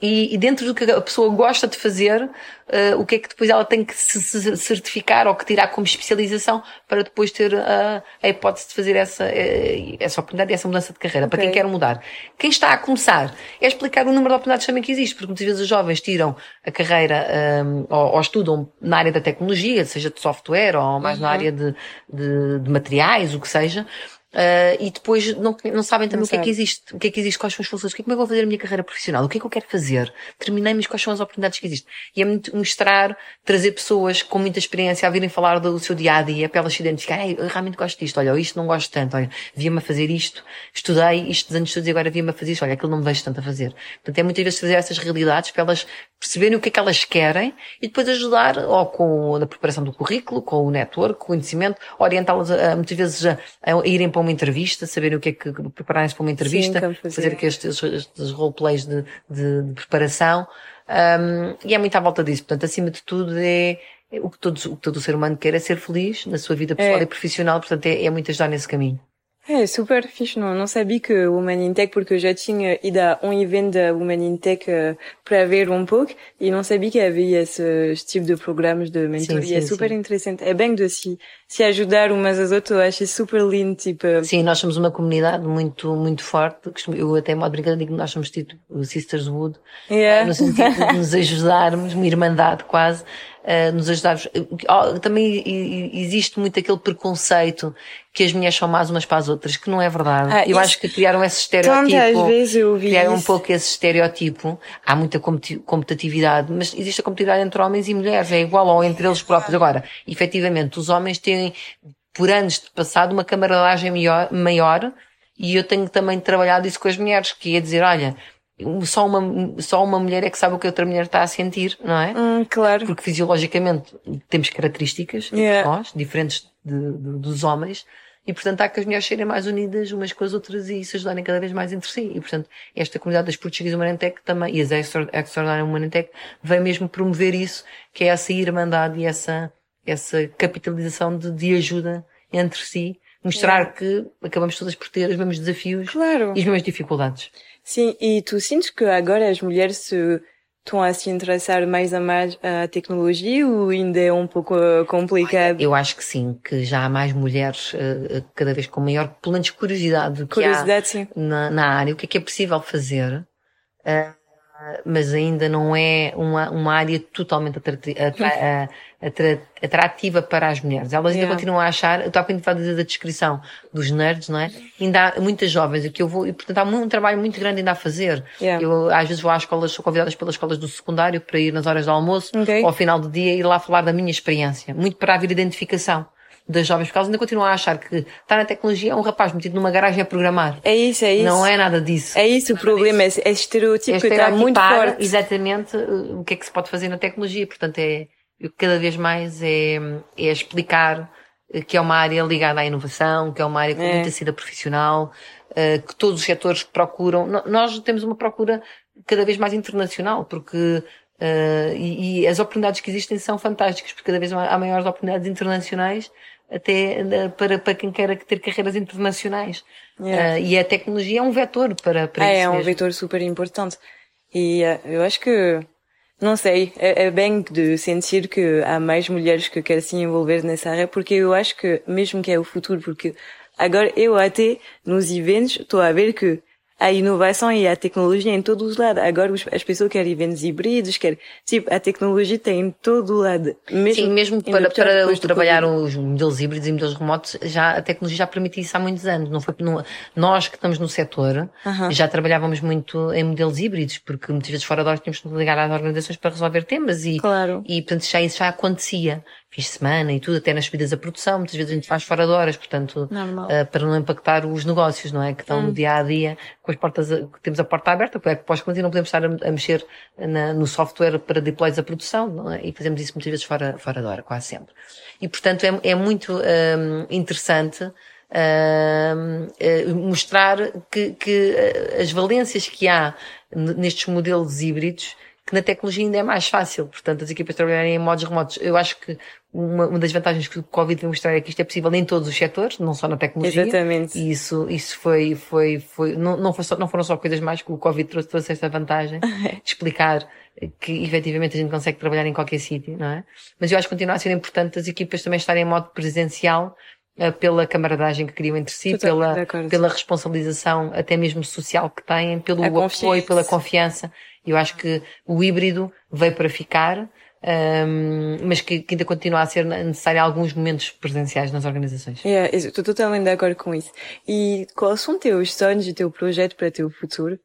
e, e, dentro do que a pessoa gosta de fazer, uh, o que é que depois ela tem que se certificar ou que tirar como especialização para depois ter uh, a hipótese de fazer essa, uh, essa oportunidade e essa mudança de carreira, okay. para quem quer mudar. Quem está a começar é explicar o número de oportunidades também que existe, porque muitas vezes os jovens tiram a carreira um, ou, ou, estudam na área da tecnologia, seja de software ou mais uhum. na área de, de, de materiais, o que seja, Uh, e depois não, não sabem também não o que sabe. é que existe, o que é que existe, quais são as funções, o que é que eu vou fazer a minha carreira profissional, o que é que eu quero fazer, terminei, mas quais são as oportunidades que existem. E é muito mostrar, trazer pessoas com muita experiência a virem falar do seu dia a dia, para elas se identificarem, eu realmente gosto disto, olha, isto não gosto tanto, olha, via-me a fazer isto, estudei isto anos de estudos e agora via-me a fazer isto, olha, aquilo não me vejo tanto a fazer. Portanto, é muitas vezes trazer essas realidades para elas perceberem o que é que elas querem e depois ajudar, ou com a preparação do currículo, com o network, com o conhecimento, orientá-las a, muitas vezes a, a irem para uma entrevista, saberem o que é que, prepararem-se para uma entrevista, Sim, fazer. fazer estes, estes roleplays de, de, de preparação. Um, e é muito à volta disso. Portanto, acima de tudo é, é o que todo, o que todo ser humano quer é ser feliz na sua vida pessoal é. e profissional, portanto é, é muito ajudar nesse caminho. É super fixe, não, não sabia que Woman in Tech, porque eu já tinha ido a um evento da Woman in Tech uh, para ver um pouco e não sabia que havia esse, esse tipo de programas de mentoria. Sim, sim, é super sim. interessante. É bem de se, se ajudar umas às outras, eu acho super lindo, tipo... Sim, nós somos uma comunidade muito, muito forte. Eu até modo brincadeira digo que nós somos tipo Sisterswood. Yeah. No sentido de nos *laughs* ajudarmos, uma irmandade quase uh, nos ajudar. Também existe muito aquele preconceito que as mulheres são mais umas para as outras, que não é verdade. Ah, eu acho que criaram esse estereotipo. vezes eu ouvi criaram isso. um pouco esse estereotipo. Há muita competitividade, mas existe a competitividade entre homens e mulheres, é igual ou entre eles próprios. Agora, efetivamente, os homens têm, por anos de passado, uma camaradagem maior, maior e eu tenho também trabalhado isso com as mulheres, que é dizer, olha, só uma, só uma mulher é que sabe o que a outra mulher está a sentir, não é? Hum, claro. Porque fisiologicamente temos características, yeah. nós, diferentes de, de, dos homens, e portanto há que as mulheres serem mais unidas umas com as outras e se ajudarem cada vez mais entre si. E portanto, esta comunidade das Portuguesas Humanitec também, e as Extraordinary Humanitec, vem mesmo promover isso, que é essa irmandade e essa, essa capitalização de, de ajuda entre si, mostrar yeah. que acabamos todas por ter os mesmos desafios claro. e as mesmas dificuldades. Sim, e tu sentes que agora as mulheres se estão a se interessar mais a mais a tecnologia ou ainda é um pouco uh, complicado? Eu acho que sim, que já há mais mulheres uh, cada vez com maior, pelo menos curiosidade, curiosidade sim. Na, na, área, o que é que é possível fazer. Uh, mas ainda não é uma, uma área totalmente atrativa para as mulheres. Elas ainda yeah. continuam a achar, eu estou a falar da descrição dos nerds, não é? Ainda há muitas jovens aqui eu vou, e portanto há um trabalho muito grande ainda a fazer. Yeah. Eu às vezes vou às escolas, sou convidada pelas escolas do secundário para ir nas horas do almoço, okay. ou ao final do dia, ir lá falar da minha experiência. Muito para haver identificação das jovens, porque elas ainda continuam a achar que está na tecnologia é um rapaz metido numa garagem a programar. É isso, é isso. Não é nada disso. É isso o problema, é, é estereotipo é que está muito forte. Exatamente uh, o que é que se pode fazer na tecnologia. Portanto, é, cada vez mais é, é explicar uh, que é uma área ligada à inovação, que é uma área com é. muita saída profissional, uh, que todos os setores procuram. Nós temos uma procura cada vez mais internacional, porque Uh, e, e, as oportunidades que existem são fantásticas, porque cada vez há maiores oportunidades internacionais até para, para quem queira ter carreiras internacionais. Yeah. Uh, e a tecnologia é um vetor para, para é, isso. É, um mesmo. vetor super importante. E uh, eu acho que, não sei, é, é, bem de sentir que há mais mulheres que querem se envolver nessa área, porque eu acho que, mesmo que é o futuro, porque agora eu até nos eventos estou a ver que a inovação e a tecnologia em todos os lados. Agora as pessoas querem eventos híbridos, querem, tipo, a tecnologia tem em todo o lado. Mesmo Sim, mesmo para, para trabalhar os modelos híbridos e modelos remotos, já, a tecnologia já permite isso há muitos anos. Não foi, não, nós que estamos no setor, uh -huh. já trabalhávamos muito em modelos híbridos, porque muitas vezes fora de hora tínhamos que ligar às organizações para resolver temas e, claro. e portanto já isso já acontecia fins de semana e tudo, até nas subidas a produção, muitas vezes a gente faz fora de horas, portanto, uh, para não impactar os negócios, não é? Que estão hum. no dia a dia, com as portas, que temos a porta aberta, porque é que pós-clientes não podemos estar a, a mexer na, no software para deploys a produção, não é? E fazemos isso muitas vezes fora, fora de hora, quase sempre. E portanto é, é muito um, interessante uh, mostrar que, que as valências que há nestes modelos híbridos que na tecnologia ainda é mais fácil, portanto, as equipas trabalharem em modos remotos. Eu acho que uma, uma das vantagens que o Covid veio mostrar é que isto é possível em todos os setores, não só na tecnologia. Exatamente. E isso, isso foi, foi, foi, não, não, foi só, não foram só coisas mais que o Covid trouxe, trouxe esta vantagem *laughs* de explicar que efetivamente a gente consegue trabalhar em qualquer sítio, não é? Mas eu acho que continua a ser importante as equipas também estarem em modo presencial, eh, pela camaradagem que criam entre si, pela, pela responsabilização até mesmo social que têm, pelo apoio, pela confiança eu acho que o híbrido veio para ficar, um, mas que, que, ainda continua a ser necessário alguns momentos presenciais nas organizações. Yeah, estou totalmente de acordo com isso. E quais são teus sonhos e teu projeto para o teu futuro?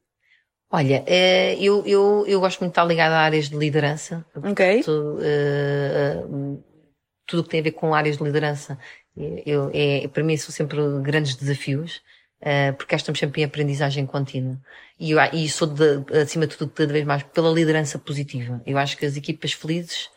Olha, eh, eu, eu, eu gosto muito de estar ligada a áreas de liderança. Ok. Tudo, uh, tudo o que tem a ver com áreas de liderança, eu, é, para mim são sempre grandes desafios. Uh, porque estamos sempre em aprendizagem contínua. E, eu, e sou, de, acima de tudo, cada vez mais pela liderança positiva. Eu acho que as equipas felizes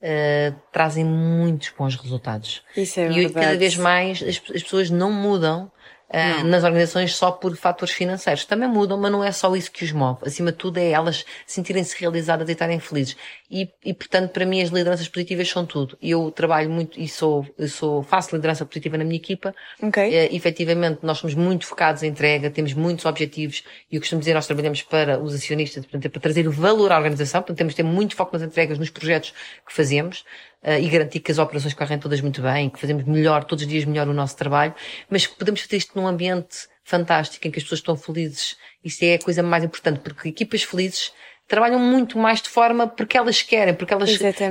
uh, trazem muitos bons resultados. Isso é e verdade. cada vez mais as, as pessoas não mudam uh, nas organizações só por fatores financeiros. Também mudam, mas não é só isso que os move. Acima de tudo é elas sentirem-se realizadas e estarem felizes. E, e, portanto, para mim as lideranças positivas são tudo. Eu trabalho muito e sou, sou, faço liderança positiva na minha equipa. Ok. Uh, efetivamente, nós somos muito focados em entrega, temos muitos objetivos e eu costumo dizer, nós trabalhamos para os acionistas, portanto, é para trazer valor à organização, portanto, temos de ter muito foco nas entregas, nos projetos que fazemos e garantir que as operações correm todas muito bem, que fazemos melhor, todos os dias melhor o nosso trabalho, mas que podemos fazer isto num ambiente fantástico, em que as pessoas estão felizes. Isso é a coisa mais importante, porque equipas felizes trabalham muito mais de forma porque elas querem, porque elas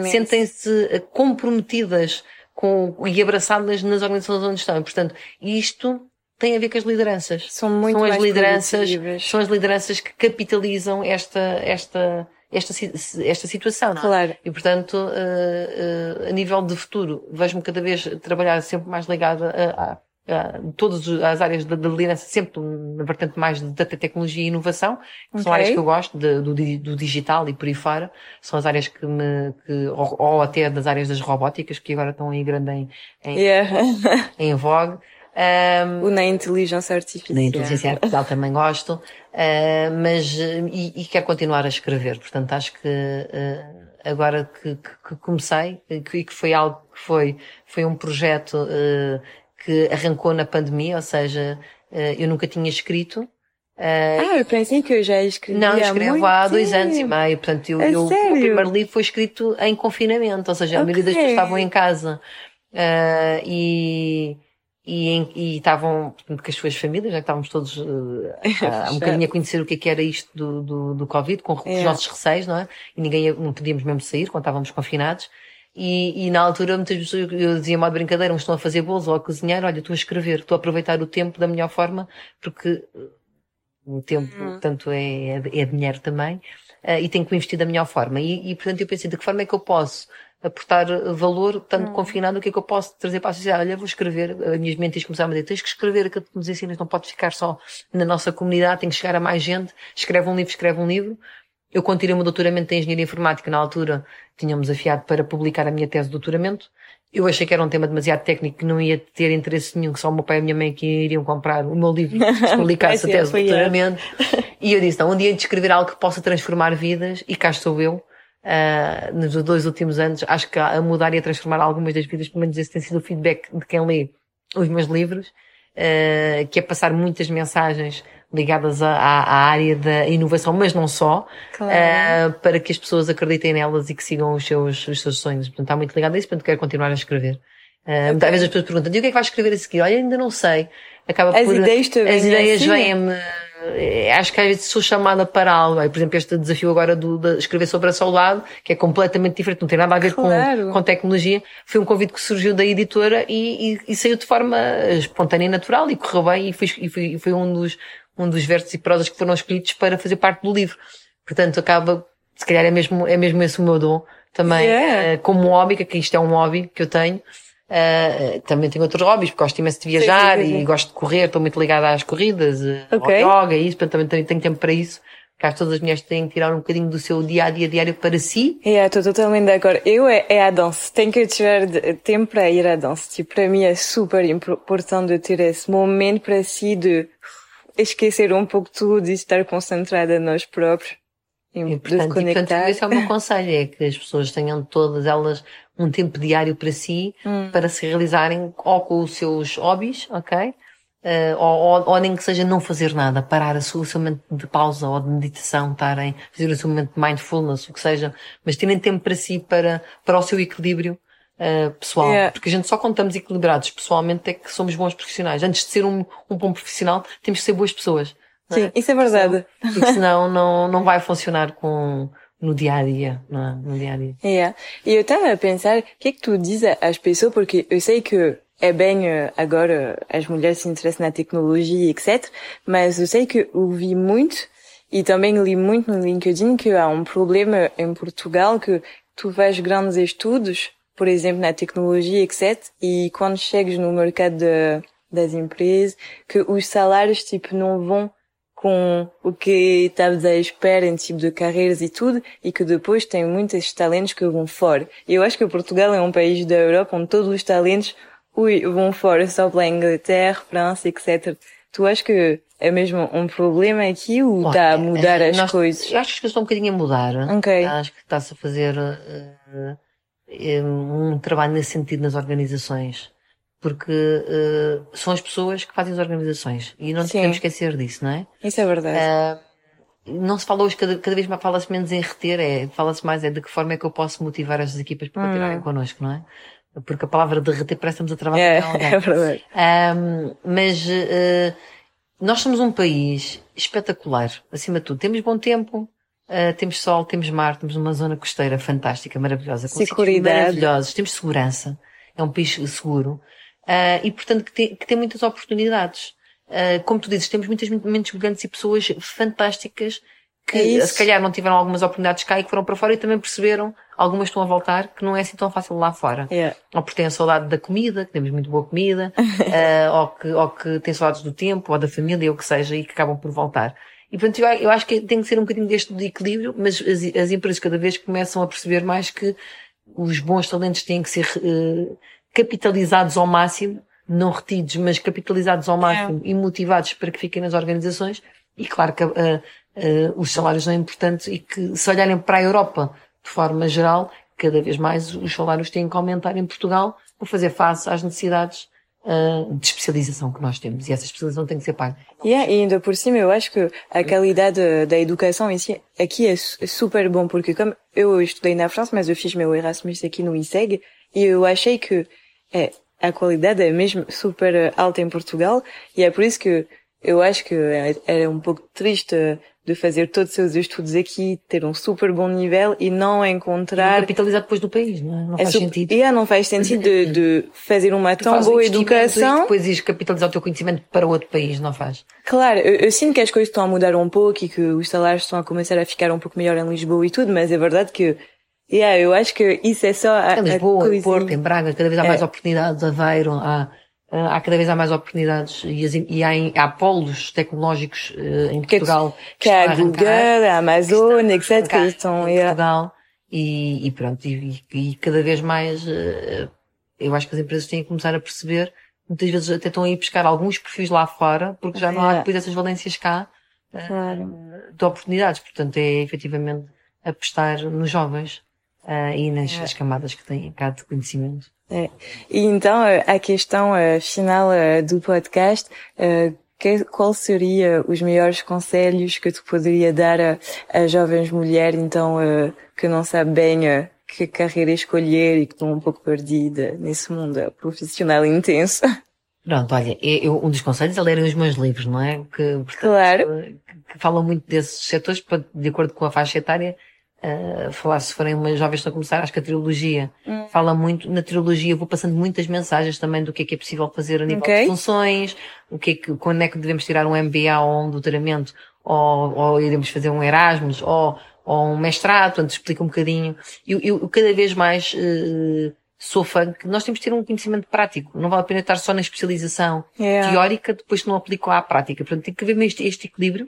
sentem-se eh, comprometidas com, e abraçadas nas organizações onde estão. E, portanto, isto tem a ver com as lideranças. São muito são as lideranças, são as lideranças que capitalizam esta, esta, esta, esta situação. Claro. E, portanto, uh, uh, a nível de futuro, vejo-me cada vez trabalhar sempre mais ligada a, a, todas as áreas da, liderança, sempre na vertente mais da tecnologia e inovação, que okay. são áreas que eu gosto, de, do, do, digital e por aí fora. São as áreas que me, que, ou, ou, até das áreas das robóticas, que agora estão aí grande em, em, yeah. *laughs* em vogue. Um, na inteligência artificial. Na inteligência artificial também gosto, uh, mas e, e, quero continuar a escrever. Portanto, acho que uh, agora que, que, que comecei e que, que, foi algo que foi foi um projeto uh, que arrancou na pandemia, ou seja, eu nunca tinha escrito. ah, eu pensei que eu já escrevi. Não, escrevo há dois anos e meio. Portanto, eu, eu, o primeiro livro foi escrito em confinamento, ou seja, a okay. maioria das pessoas estavam em casa. e e, e estavam com as suas famílias, que estávamos todos *laughs* uh, a, um bocadinho a conhecer o que, é que era isto do, do, do Covid, com os é. nossos receios, não é? E ninguém, não podíamos mesmo sair quando estávamos confinados. E, e na altura muitas pessoas, eu dizia mal de brincadeira, uns estão a fazer bolos ou a cozinhar, olha, estou a escrever, estou a aproveitar o tempo da melhor forma, porque o tempo, uhum. portanto, é, é dinheiro também, uh, e tenho que investir da melhor forma. E, e, portanto, eu pensei, de que forma é que eu posso aportar valor, tanto uhum. confinado, o que é que eu posso trazer para a sociedade? Olha, vou escrever, as minhas mentes começaram a dizer, tens que escrever aquilo que nos ensinas, não podes ficar só na nossa comunidade, tem que chegar a mais gente, escreve um livro, escreve um livro. Eu, quando tirei o meu doutoramento em Engenharia Informática, na altura, tinha-me desafiado para publicar a minha tese de doutoramento. Eu achei que era um tema demasiado técnico que não ia ter interesse nenhum, que só o meu pai e a minha mãe que iriam comprar o meu livro, se *laughs* publicasse a tese de doutoramento. E eu disse, não, um dia de escrever algo que possa transformar vidas, e cá estou eu, uh, nos dois últimos anos, acho que a mudar e a transformar algumas das vidas, pelo menos esse tem sido o feedback de quem lê os meus livros, uh, que é passar muitas mensagens ligadas à, à, área da inovação, mas não só, claro. uh, para que as pessoas acreditem nelas e que sigam os seus, os seus sonhos. Portanto, está muito ligado a isso, portanto, quero continuar a escrever. Uh, muitas vezes as pessoas perguntam, e o que é que vais escrever a seguir? Olha, ainda não sei. Acaba as por, ideias. As ideias assim? vêm-me, acho que às vezes sou chamada para algo. Por exemplo, este desafio agora do, de escrever sobre a saudade, que é completamente diferente, não tem nada a ver claro. com, com tecnologia. Foi um convite que surgiu da editora e, e, e, saiu de forma espontânea e natural e correu bem e foi, e e foi um dos, um dos versos e prosas que foram escolhidos para fazer parte do livro. Portanto, acaba, se calhar é mesmo, é mesmo esse o meu dom também, yeah. Eh, como hobby, que isto é um hobby que eu tenho. Uh, também tenho outros hobbies, porque gosto imenso de viajar sim, sim, sim. e gosto de correr, estou muito ligada às corridas, okay. ao yoga e isso, portanto também tenho, tempo para isso. Porque todas as mulheres têm que tirar um bocadinho do seu dia a dia diário para si. É, yeah, estou totalmente de acordo. Eu é, é a dança. Tenho que tirar tempo para ir à dança. Tipo, para mim é super importante ter esse momento para si de esquecer um pouco tudo e estar concentrada nós próprios. E, portanto, e, portanto, esse é o meu conselho, é que as pessoas tenham todas elas um tempo diário para si, hum. para se realizarem ou com os seus hobbies, ok? Uh, ou, ou, ou, nem que seja não fazer nada, parar a sua, o seu momento de pausa ou de meditação, estarem, fazer o seu momento de mindfulness, o que seja, mas terem tempo para si, para, para o seu equilíbrio, uh, pessoal. Yeah. Porque a gente só quando estamos equilibrados pessoalmente é que somos bons profissionais. Antes de ser um, um bom profissional, temos que ser boas pessoas. Sim, é? isso é verdade. Porque senão não, não vai funcionar com, no dia a dia, não, no dia a dia. Yeah. E eu estava a pensar, o que é que tu dizes às pessoas, porque eu sei que é bem eh, agora as mulheres se interessam na tecnologia, etc. Mas eu sei que ouvi muito e também li muito no LinkedIn que há um problema em Portugal que tu fazes grandes estudos por exemplo, na tecnologia, etc. E quando chegas no mercado de, das empresas, que os salários, tipo, não vão com o que estavas à espera em tipo de carreiras e tudo, e que depois tem muitos talentos que vão fora. Eu acho que Portugal é um país da Europa onde todos os talentos ui, vão fora, só pela Inglaterra, França, etc. Tu achas que é mesmo um problema aqui ou está a mudar as nós, coisas? Eu acho que as coisas estão um bocadinho a mudar. Okay. Acho que está-se a fazer uh, um trabalho nesse sentido nas organizações. Porque uh, são as pessoas que fazem as organizações. E não podemos esquecer disso, não é? Isso é verdade. Uh, não se fala hoje, cada, cada vez mais fala-se menos em reter, é, fala-se mais é de que forma é que eu posso motivar as equipas para continuarem hum. connosco, não é? Porque a palavra de reter parece que estamos a trabalhar é, com alguém. *laughs* É verdade. Um, mas uh, nós somos um país espetacular, acima de tudo. Temos bom tempo, Uh, temos sol, temos mar, temos uma zona costeira fantástica, maravilhosa, com sítios maravilhosos, temos segurança, é um país seguro, uh, e portanto que tem, que tem muitas oportunidades. Uh, como tu dizes, temos muitas mentes brilhantes e pessoas fantásticas que é se calhar não tiveram algumas oportunidades cá e que foram para fora e também perceberam, algumas estão a voltar, que não é assim tão fácil lá fora. Yeah. Ou porque têm a saudade da comida, que temos muito boa comida, *laughs* ou, que, ou que têm saudades do tempo, ou da família, ou o que seja, e que acabam por voltar. E portanto, eu, eu acho que tem que ser um bocadinho deste de equilíbrio, mas as, as, empresas cada vez começam a perceber mais que os bons talentos têm que ser uh, capitalizados ao máximo, não retidos, mas capitalizados ao máximo é. e motivados para que fiquem nas organizações. E claro que uh, uh, os salários são importantes e que se olharem para a Europa de forma geral, cada vez mais os salários têm que aumentar em Portugal para fazer face às necessidades uh, de especialização que nós temos e essa especialização tem que ser paga. Yeah, e ainda por cima eu acho que a qualidade da educação aqui é, é super bom porque como eu estudei na França, mas eu fiz meu Erasmus aqui no ISEG e eu achei que é, a qualidade é mesmo super alta em Portugal e é por isso que eu acho que era um pouco triste de fazer todos os seus estudos aqui, ter um super bom nível e não encontrar... Capitalizar depois do país, não é? Não é faz sentido. Yeah, não faz sentido de, de fazer uma tu tão boa educação... E depois ires capitalizar o teu conhecimento para outro país, não faz? Claro, eu, eu, sinto que as coisas estão a mudar um pouco e que os salários estão a começar a ficar um pouco melhor em Lisboa e tudo, mas é verdade que Yeah, eu acho que isso é só a, em Lisboa, em Porto, em Braga, cada vez há é. mais oportunidades, Aveiro, há, há cada vez há mais oportunidades e, as, e há, há polos tecnológicos uh, em Portugal que, que, que a Google, a Amazon, etc. Que estão em Portugal e, e pronto, e, e, cada vez mais uh, eu acho que as empresas têm que começar a perceber, muitas vezes até estão a ir buscar alguns perfis lá fora, porque já não há depois essas valências cá uh, claro. de oportunidades. Portanto, é efetivamente apostar nos jovens uh, e nas é. camadas que têm cá de conhecimento. É. E então, a questão final do podcast, que, qual seria os melhores conselhos que tu poderia dar a, a jovens mulheres, então, que não sabem bem que carreira escolher e que estão um pouco perdida nesse mundo profissional intenso? Pronto, olha, eu, um dos conselhos é lerem os meus livros, não é? Que, portanto, claro. que, que falam muito desses setores, de acordo com a faixa etária, uh, falar se forem umas jovens que estão a começar, acho que a trilogia hum. fala muito, na trilogia vou passando muitas mensagens também do que é que é possível fazer a nível okay. de funções, o que é que, quando é que devemos tirar um MBA ou um doutoramento, ou, ou iremos fazer um Erasmus, ou, ou um mestrado, portanto explica um bocadinho. Eu, eu cada vez mais, uh, sou fã que nós temos de ter um conhecimento prático. Não vale a pena estar só na especialização yeah. teórica, depois não aplico à prática. Portanto, tem que haver este, este equilíbrio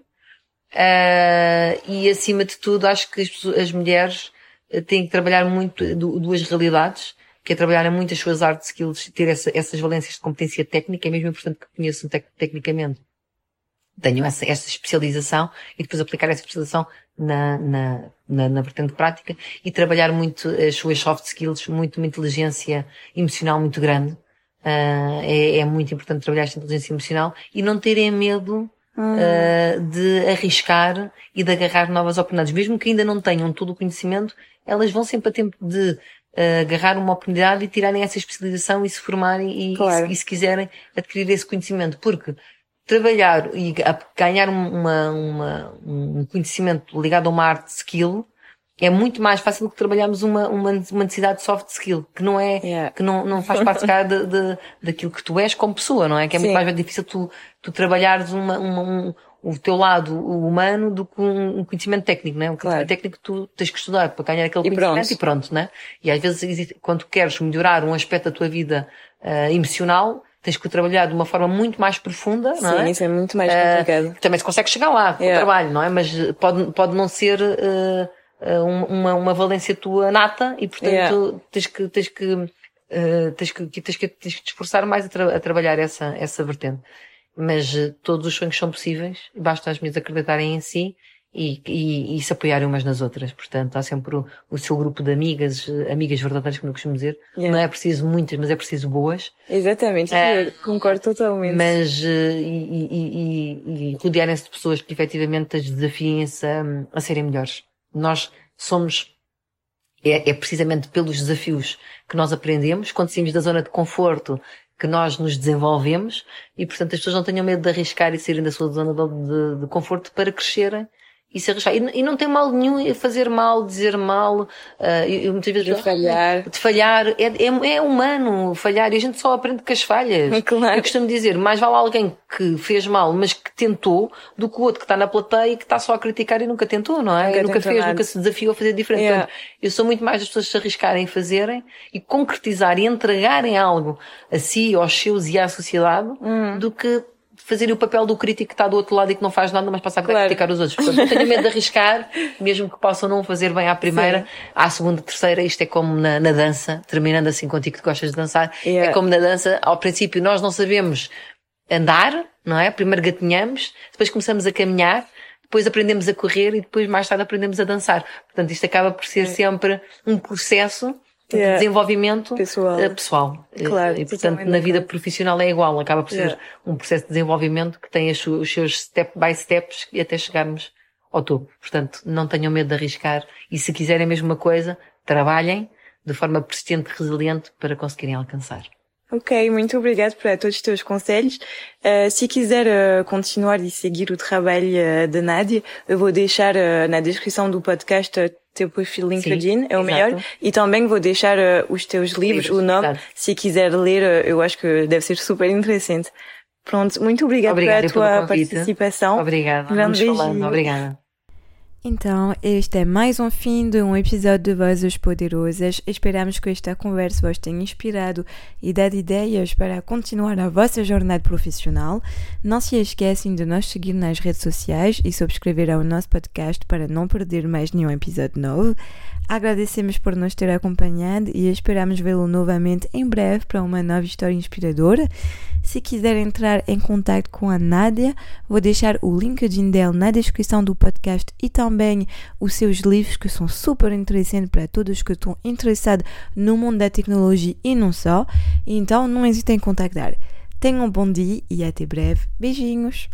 Uh, e acima de tudo, acho que as, as mulheres eh, têm que trabalhar muito duas realidades, que é trabalhar muito as suas art skills, ter essa, essas valências de competência técnica, é mesmo importante que conheçam tec tecnicamente. Tenham essa, essa especialização e depois aplicar essa especialização na, na, na, na vertente prática e trabalhar muito as suas soft skills, muito uma inteligência emocional muito grande. Uh, é, é muito importante trabalhar esta inteligência emocional e não terem medo uh, de arriscar e de agarrar novas oportunidades. Mesmo que ainda não tenham todo o conhecimento, elas vão sempre a tempo de uh, agarrar uma oportunidade e tirarem essa especialização e se formarem e, claro. e, se, e se quiserem adquirir esse conhecimento. Porque trabalhar e ganhar uma, uma, um conhecimento ligado a uma art skill é muito mais fácil do que trabalharmos uma, uma, uma necessidade de soft skill, que não é, yeah. que não, não faz parte cá de, de, daquilo que tu és como pessoa, não é? Que é Sim. muito mais difícil tu, tu trabalhares uma, uma, um, o teu lado humano do que um, conhecimento técnico, não é? Um conhecimento claro. técnico que tu tens que estudar para ganhar aquele e conhecimento pronto. e pronto, né? E às vezes, quando queres melhorar um aspecto da tua vida uh, emocional, tens que trabalhar de uma forma muito mais profunda, Sim, não é? Sim, isso é muito mais complicado. Uh, também se consegue chegar lá com yeah. o trabalho, não é? Mas pode, pode não ser, uh, uma, uma valência tua nata e portanto yeah. tens que, tens que, uh, tens que, tens que, tens que te esforçar mais a, tra a trabalhar essa, essa vertente. Mas uh, todos os sonhos são possíveis, basta as minhas acreditarem em si e, e, e, se apoiarem umas nas outras. Portanto, há sempre o, o seu grupo de amigas, amigas verdadeiras, como eu costumo dizer. Yeah. Não é preciso muitas, mas é preciso boas. Exatamente, é, concordo totalmente. Mas, uh, e, e, e rodearem-se de pessoas que efetivamente as desafiem-se a, a serem melhores. Nós somos, é, é precisamente pelos desafios que nós aprendemos, quando saímos da zona de conforto, que nós nos desenvolvemos e, portanto, as pessoas não tenham medo de arriscar e saírem da sua zona de, de, de conforto para crescerem e se arriscar. E, e, não tem mal nenhum fazer mal, dizer mal, uh, eu, muitas vezes. De falhar. De falhar. É, é, é, humano falhar e a gente só aprende com as falhas. *laughs* Claro. Eu costumo dizer, mais vale alguém que fez mal, mas que tentou, do que o outro que está na plateia e que está só a criticar e nunca tentou, não é? Nunca, nunca fez, nada. nunca se desafiou a fazer diferente. Yeah. Portanto, eu sou muito mais das pessoas se arriscarem a fazerem e concretizar e entregarem algo a si, aos seus e à sociedade, hum. do que fazerem o papel do crítico que está do outro lado e que não faz nada, mas passa a claro. criticar os outros. Portanto, não tenho medo de arriscar, *laughs* mesmo que possam não fazer bem à primeira, Sim. à segunda, terceira. Isto é como na, na dança, terminando assim contigo que gostas de dançar. Yeah. É como na dança, ao princípio nós não sabemos andar, não é? Primeiro gatinhamos, depois começamos a caminhar, depois aprendemos a correr e depois mais tarde aprendemos a dançar. Portanto, isto acaba por ser é. sempre um processo yeah. desenvolvimento pessoal. Eh, pessoal. Claro, e, portanto, na vida profissional é igual, acaba por ser yeah. um processo de desenvolvimento que tem os seus step by steps e até chegarmos ao topo. Portanto, não tenham medo de arriscar e se quiserem a mesma coisa, trabalhem de forma persistente e resiliente para conseguirem alcançar. Ok, muito obrigado por todos os teus conselhos. Uh, se quiser uh, continuar e seguir o trabalho uh, da Nádia, eu vou deixar na descrição do podcast teu perfil LinkedIn, Sim, é o exato. melhor. E também vou deixar os teus livros, livros o nome. Exato. Se quiser ler, eu acho que deve ser super interessante. Pronto, muito obrigada pela tua participação. Obrigada. Vamos falando. Obrigada. Então, este é mais um fim de um episódio de Vozes Poderosas. Esperamos que esta conversa vos tenha inspirado e dado ideias para continuar a vossa jornada profissional. Não se esquecem de nos seguir nas redes sociais e subscrever ao nosso podcast para não perder mais nenhum episódio novo. Agradecemos por nos ter acompanhado e esperamos vê-lo novamente em breve para uma nova história inspiradora. Se quiser entrar em contato com a Nádia, vou deixar o LinkedIn dela na descrição do podcast e também os seus livros que são super interessantes para todos que estão interessados no mundo da tecnologia e não só. Então não hesitem em contactar. Tenham um bom dia e até breve. Beijinhos!